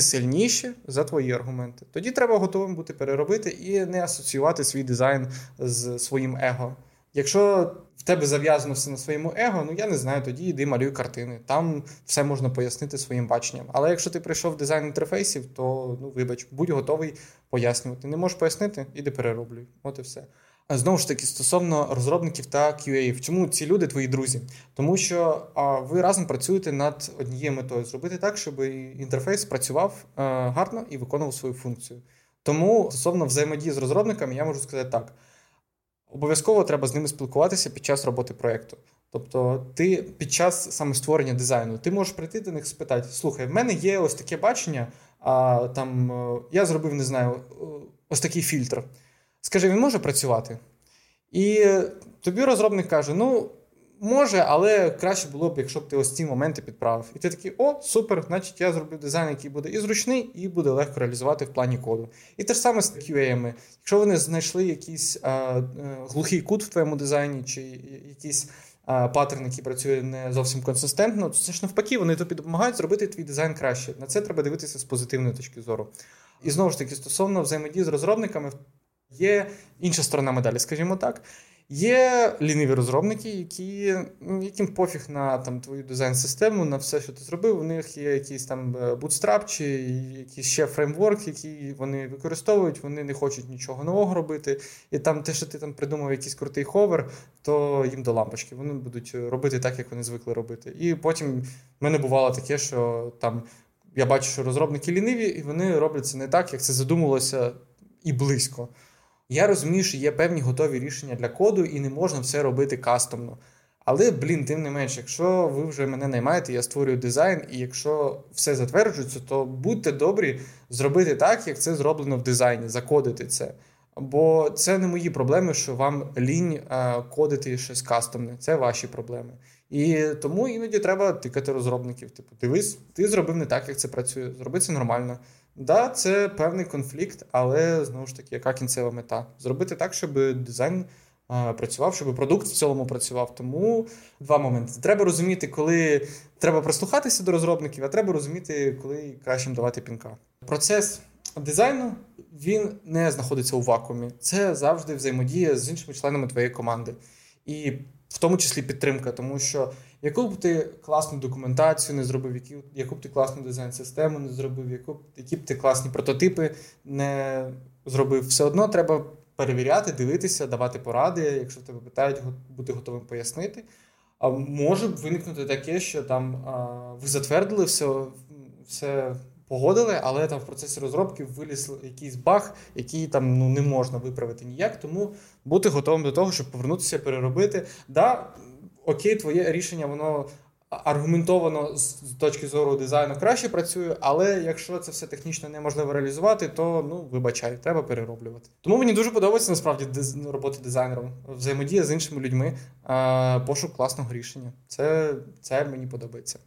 сильніші за твої аргументи. Тоді треба готовим бути переробити і не асоціювати свій дизайн з своїм его. Якщо в тебе зав'язано все на своєму его, ну я не знаю, тоді йди малюй картини. Там все можна пояснити своїм баченням. Але якщо ти прийшов в дизайн інтерфейсів, то ну вибач, будь готовий пояснювати. Не можеш пояснити, іди перероблюй. От і все. А Знову ж таки, стосовно розробників та QA, чому ці люди твої друзі? Тому що а, ви разом працюєте над однією метою зробити так, щоб інтерфейс працював а, гарно і виконував свою функцію. Тому стосовно взаємодії з розробниками, я можу сказати так. Обов'язково треба з ними спілкуватися під час роботи проєкту. Тобто, ти під час саме створення дизайну ти можеш прийти до них і спитати: слухай, в мене є ось таке бачення, а там е, я зробив, не знаю, е, ось такий фільтр. Скажи, він може працювати? І тобі розробник каже: ну, Може, але краще було б, якщо б ти ось ці моменти підправив. І ти такий, о, супер, значить я зроблю дизайн, який буде і зручний, і буде легко реалізувати в плані коду. І те ж саме з QA. Якщо вони знайшли якийсь а, а, глухий кут в твоєму дизайні, чи якийсь а, паттерн, який працює не зовсім консистентно, то це ж навпаки, вони тобі допомагають зробити твій дизайн краще. На це треба дивитися з позитивної точки зору. І знову ж таки, стосовно взаємодії з розробниками, є інша сторона медалі, скажімо так. Є ліниві розробники, які, яким пофіг на там, твою дизайн-систему, на все, що ти зробив. У них є якийсь там е, Bootstrap чи якийсь ще фреймворк, який вони використовують, вони не хочуть нічого нового робити. І там те, що ти там придумав якийсь крутий ховер, то їм до лампочки. Вони будуть робити так, як вони звикли робити. І потім в мене бувало таке, що там я бачу, що розробники ліниві, і вони роблять це не так, як це задумувалося і близько. Я розумію, що є певні готові рішення для коду, і не можна все робити кастомно. Але, блін, тим не менше, якщо ви вже мене наймаєте, я створюю дизайн, і якщо все затверджується, то будьте добрі зробити так, як це зроблено в дизайні, закодити це. Бо це не мої проблеми, що вам лінь а, кодити щось кастомне. Це ваші проблеми. І тому іноді треба тикати розробників. Типу, дивись, ти зробив не так, як це працює. Зроби це нормально. Да, це певний конфлікт, але знову ж таки, яка кінцева мета? Зробити так, щоб дизайн працював, щоб продукт в цілому працював. Тому два моменти. Треба розуміти, коли треба прислухатися до розробників, а треба розуміти, коли краще давати пінка. Процес дизайну він не знаходиться у вакуумі. Це завжди взаємодія з іншими членами твоєї команди. І в тому числі підтримка, тому що яку б ти класну документацію не зробив, яку, яку б ти класну дизайн-систему не зробив, яку б, які б ти класні прототипи не зробив, все одно треба перевіряти, дивитися, давати поради, якщо тебе питають, бути готовим пояснити. А може б виникнути таке, що там а, ви затвердили все, все погодили, але там в процесі розробки виліз якийсь баг, який там ну не можна виправити ніяк. Тому бути готовим до того, щоб повернутися, переробити. Да, окей, твоє рішення, воно. Аргументовано з точки зору дизайну краще працює, але якщо це все технічно неможливо реалізувати, то ну вибачай, треба перероблювати. Тому мені дуже подобається насправді диз... робота дизайнером, взаємодія з іншими людьми, пошук класного рішення. Це, Це мені подобається.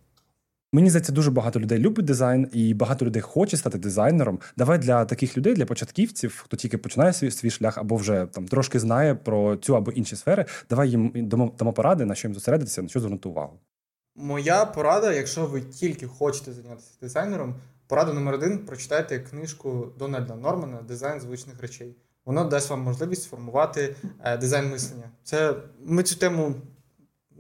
Мені здається, дуже багато людей любить дизайн, і багато людей хоче стати дизайнером. Давай для таких людей, для початківців, хто тільки починає свій свій шлях або вже там трошки знає про цю або інші сфери. Давай їм дамо, дамо поради, на що їм зосередитися, на що звернути увагу. Моя порада, якщо ви тільки хочете зайнятися дизайнером, порада номер один: прочитайте книжку Дональда Нормана Дизайн звичних речей. Воно дасть вам можливість сформувати е, дизайн мислення. Це ми цю тему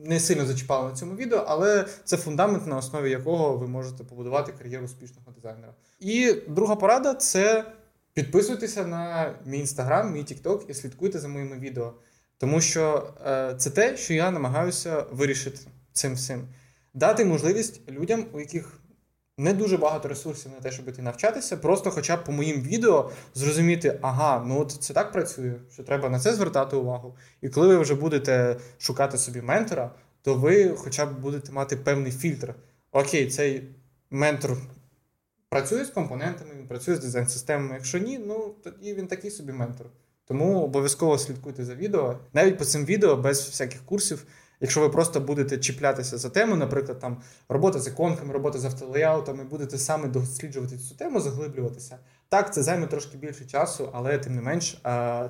не сильно зачіпали на цьому відео, але це фундамент, на основі якого ви можете побудувати кар'єру успішного дизайнера. І друга порада це підписуйтеся на мій інстаграм, мій тікток і слідкуйте за моїми відео. Тому що е, це те, що я намагаюся вирішити цим всім. Дати можливість людям, у яких не дуже багато ресурсів на те, щоб іти навчатися, просто хоча б по моїм відео зрозуміти, ага, ну от це так працює, що треба на це звертати увагу. І коли ви вже будете шукати собі ментора, то ви хоча б будете мати певний фільтр. Окей, цей ментор працює з компонентами, він працює з дизайн-системами. Якщо ні, ну тоді він такий собі ментор. Тому обов'язково слідкуйте за відео. Навіть по цим відео без всяких курсів. Якщо ви просто будете чіплятися за тему, наприклад, там робота з іконками, робота з автолеяутами, будете саме досліджувати цю тему, заглиблюватися. Так, це займе трошки більше часу, але тим не менш,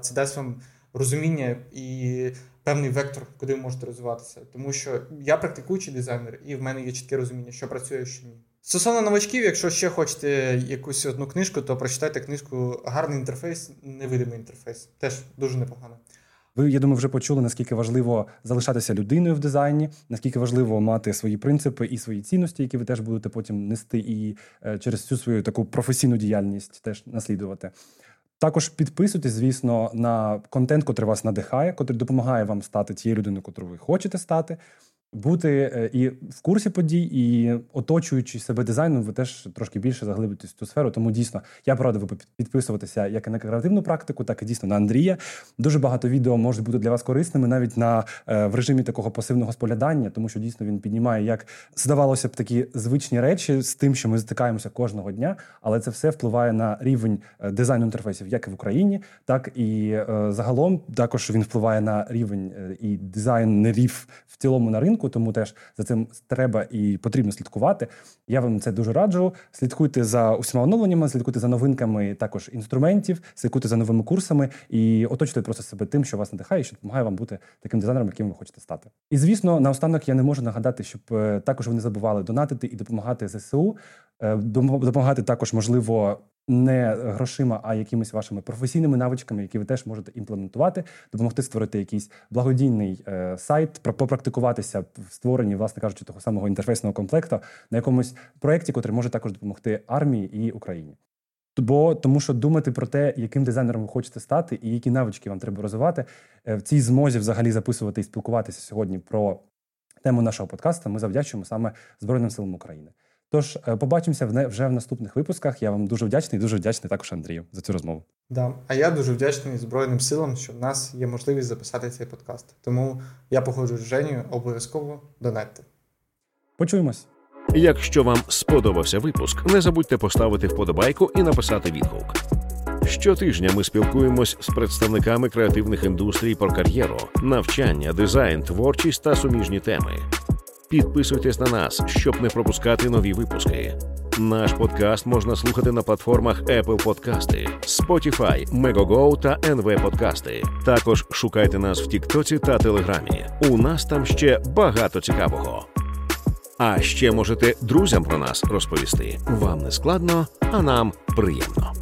це дасть вам розуміння і певний вектор, куди ви можете розвиватися. Тому що я практикуючий дизайнер, і в мене є чітке розуміння, що працює, що ні. Стосовно новачків, якщо ще хочете якусь одну книжку, то прочитайте книжку Гарний інтерфейс, невидимий інтерфейс. Теж дуже непогано. Ви, я думаю, вже почули, наскільки важливо залишатися людиною в дизайні, наскільки важливо мати свої принципи і свої цінності, які ви теж будете потім нести, і е, через всю свою таку професійну діяльність теж наслідувати. Також підписуйтесь, звісно, на контент, котрий вас надихає, котрий допомагає вам стати тією людиною, котру ви хочете стати. Бути е, і в курсі подій, і оточуючи себе дизайном, ви теж трошки більше заглибитесь в цю сферу. Тому дійсно я порадив підписуватися як і на креативну практику, так і дійсно на Андрія. Дуже багато відео можуть бути для вас корисними навіть на е, в режимі такого пасивного споглядання, тому що дійсно він піднімає як здавалося б такі звичні речі з тим, що ми стикаємося кожного дня, але це все впливає на рівень е, дизайну інтерфейсів, як і в Україні, так і загалом також він впливає на рівень і дизайнерів в цілому на ринку, тому теж за цим треба і потрібно слідкувати. Я вам це дуже раджу. Слідкуйте за усіма оновленнями, слідкуйте за новинками також інструментів, слідкуйте за новими курсами і оточуйте просто себе тим, що вас надихає, і що допомагає вам бути таким дизайнером, яким ви хочете стати. І звісно, наостанок я не можу нагадати, щоб е, також ви не забували донатити і допомагати ЗСУ. Е, допомагати також можливо не грошима, а якимись вашими професійними навичками, які ви теж можете імплементувати, допомогти створити якийсь благодійний е, сайт, попрактикуватися в створенні, власне кажучи, того самого інтерфейсного комплекту на якомусь проєкті, який може також допомогти армії і Україні. Бо тому, що думати про те, яким дизайнером ви хочете стати, і які навички вам треба розвивати, е, в цій змозі взагалі записувати і спілкуватися сьогодні про тему нашого подкасту, ми завдячуємо саме Збройним силам України. Тож е, побачимося вже в наступних випусках. Я вам дуже вдячний, дуже вдячний також Андрію за цю розмову. Да, а я дуже вдячний Збройним силам, що в нас є можливість записати цей подкаст. Тому я походжу з Женю обов'язково донатьте. Почуємось. Якщо вам сподобався випуск, не забудьте поставити вподобайку і написати відгук. Щотижня ми спілкуємось з представниками креативних індустрій про кар'єру, навчання, дизайн, творчість та суміжні теми. Підписуйтесь на нас, щоб не пропускати нові випуски. Наш подкаст можна слухати на платформах Apple Подкасти, Spotify, Megogo та NV Подкасти. Також шукайте нас в Тіктоці та Телеграмі. У нас там ще багато цікавого. А ще можете друзям про нас розповісти. Вам не складно, а нам приємно.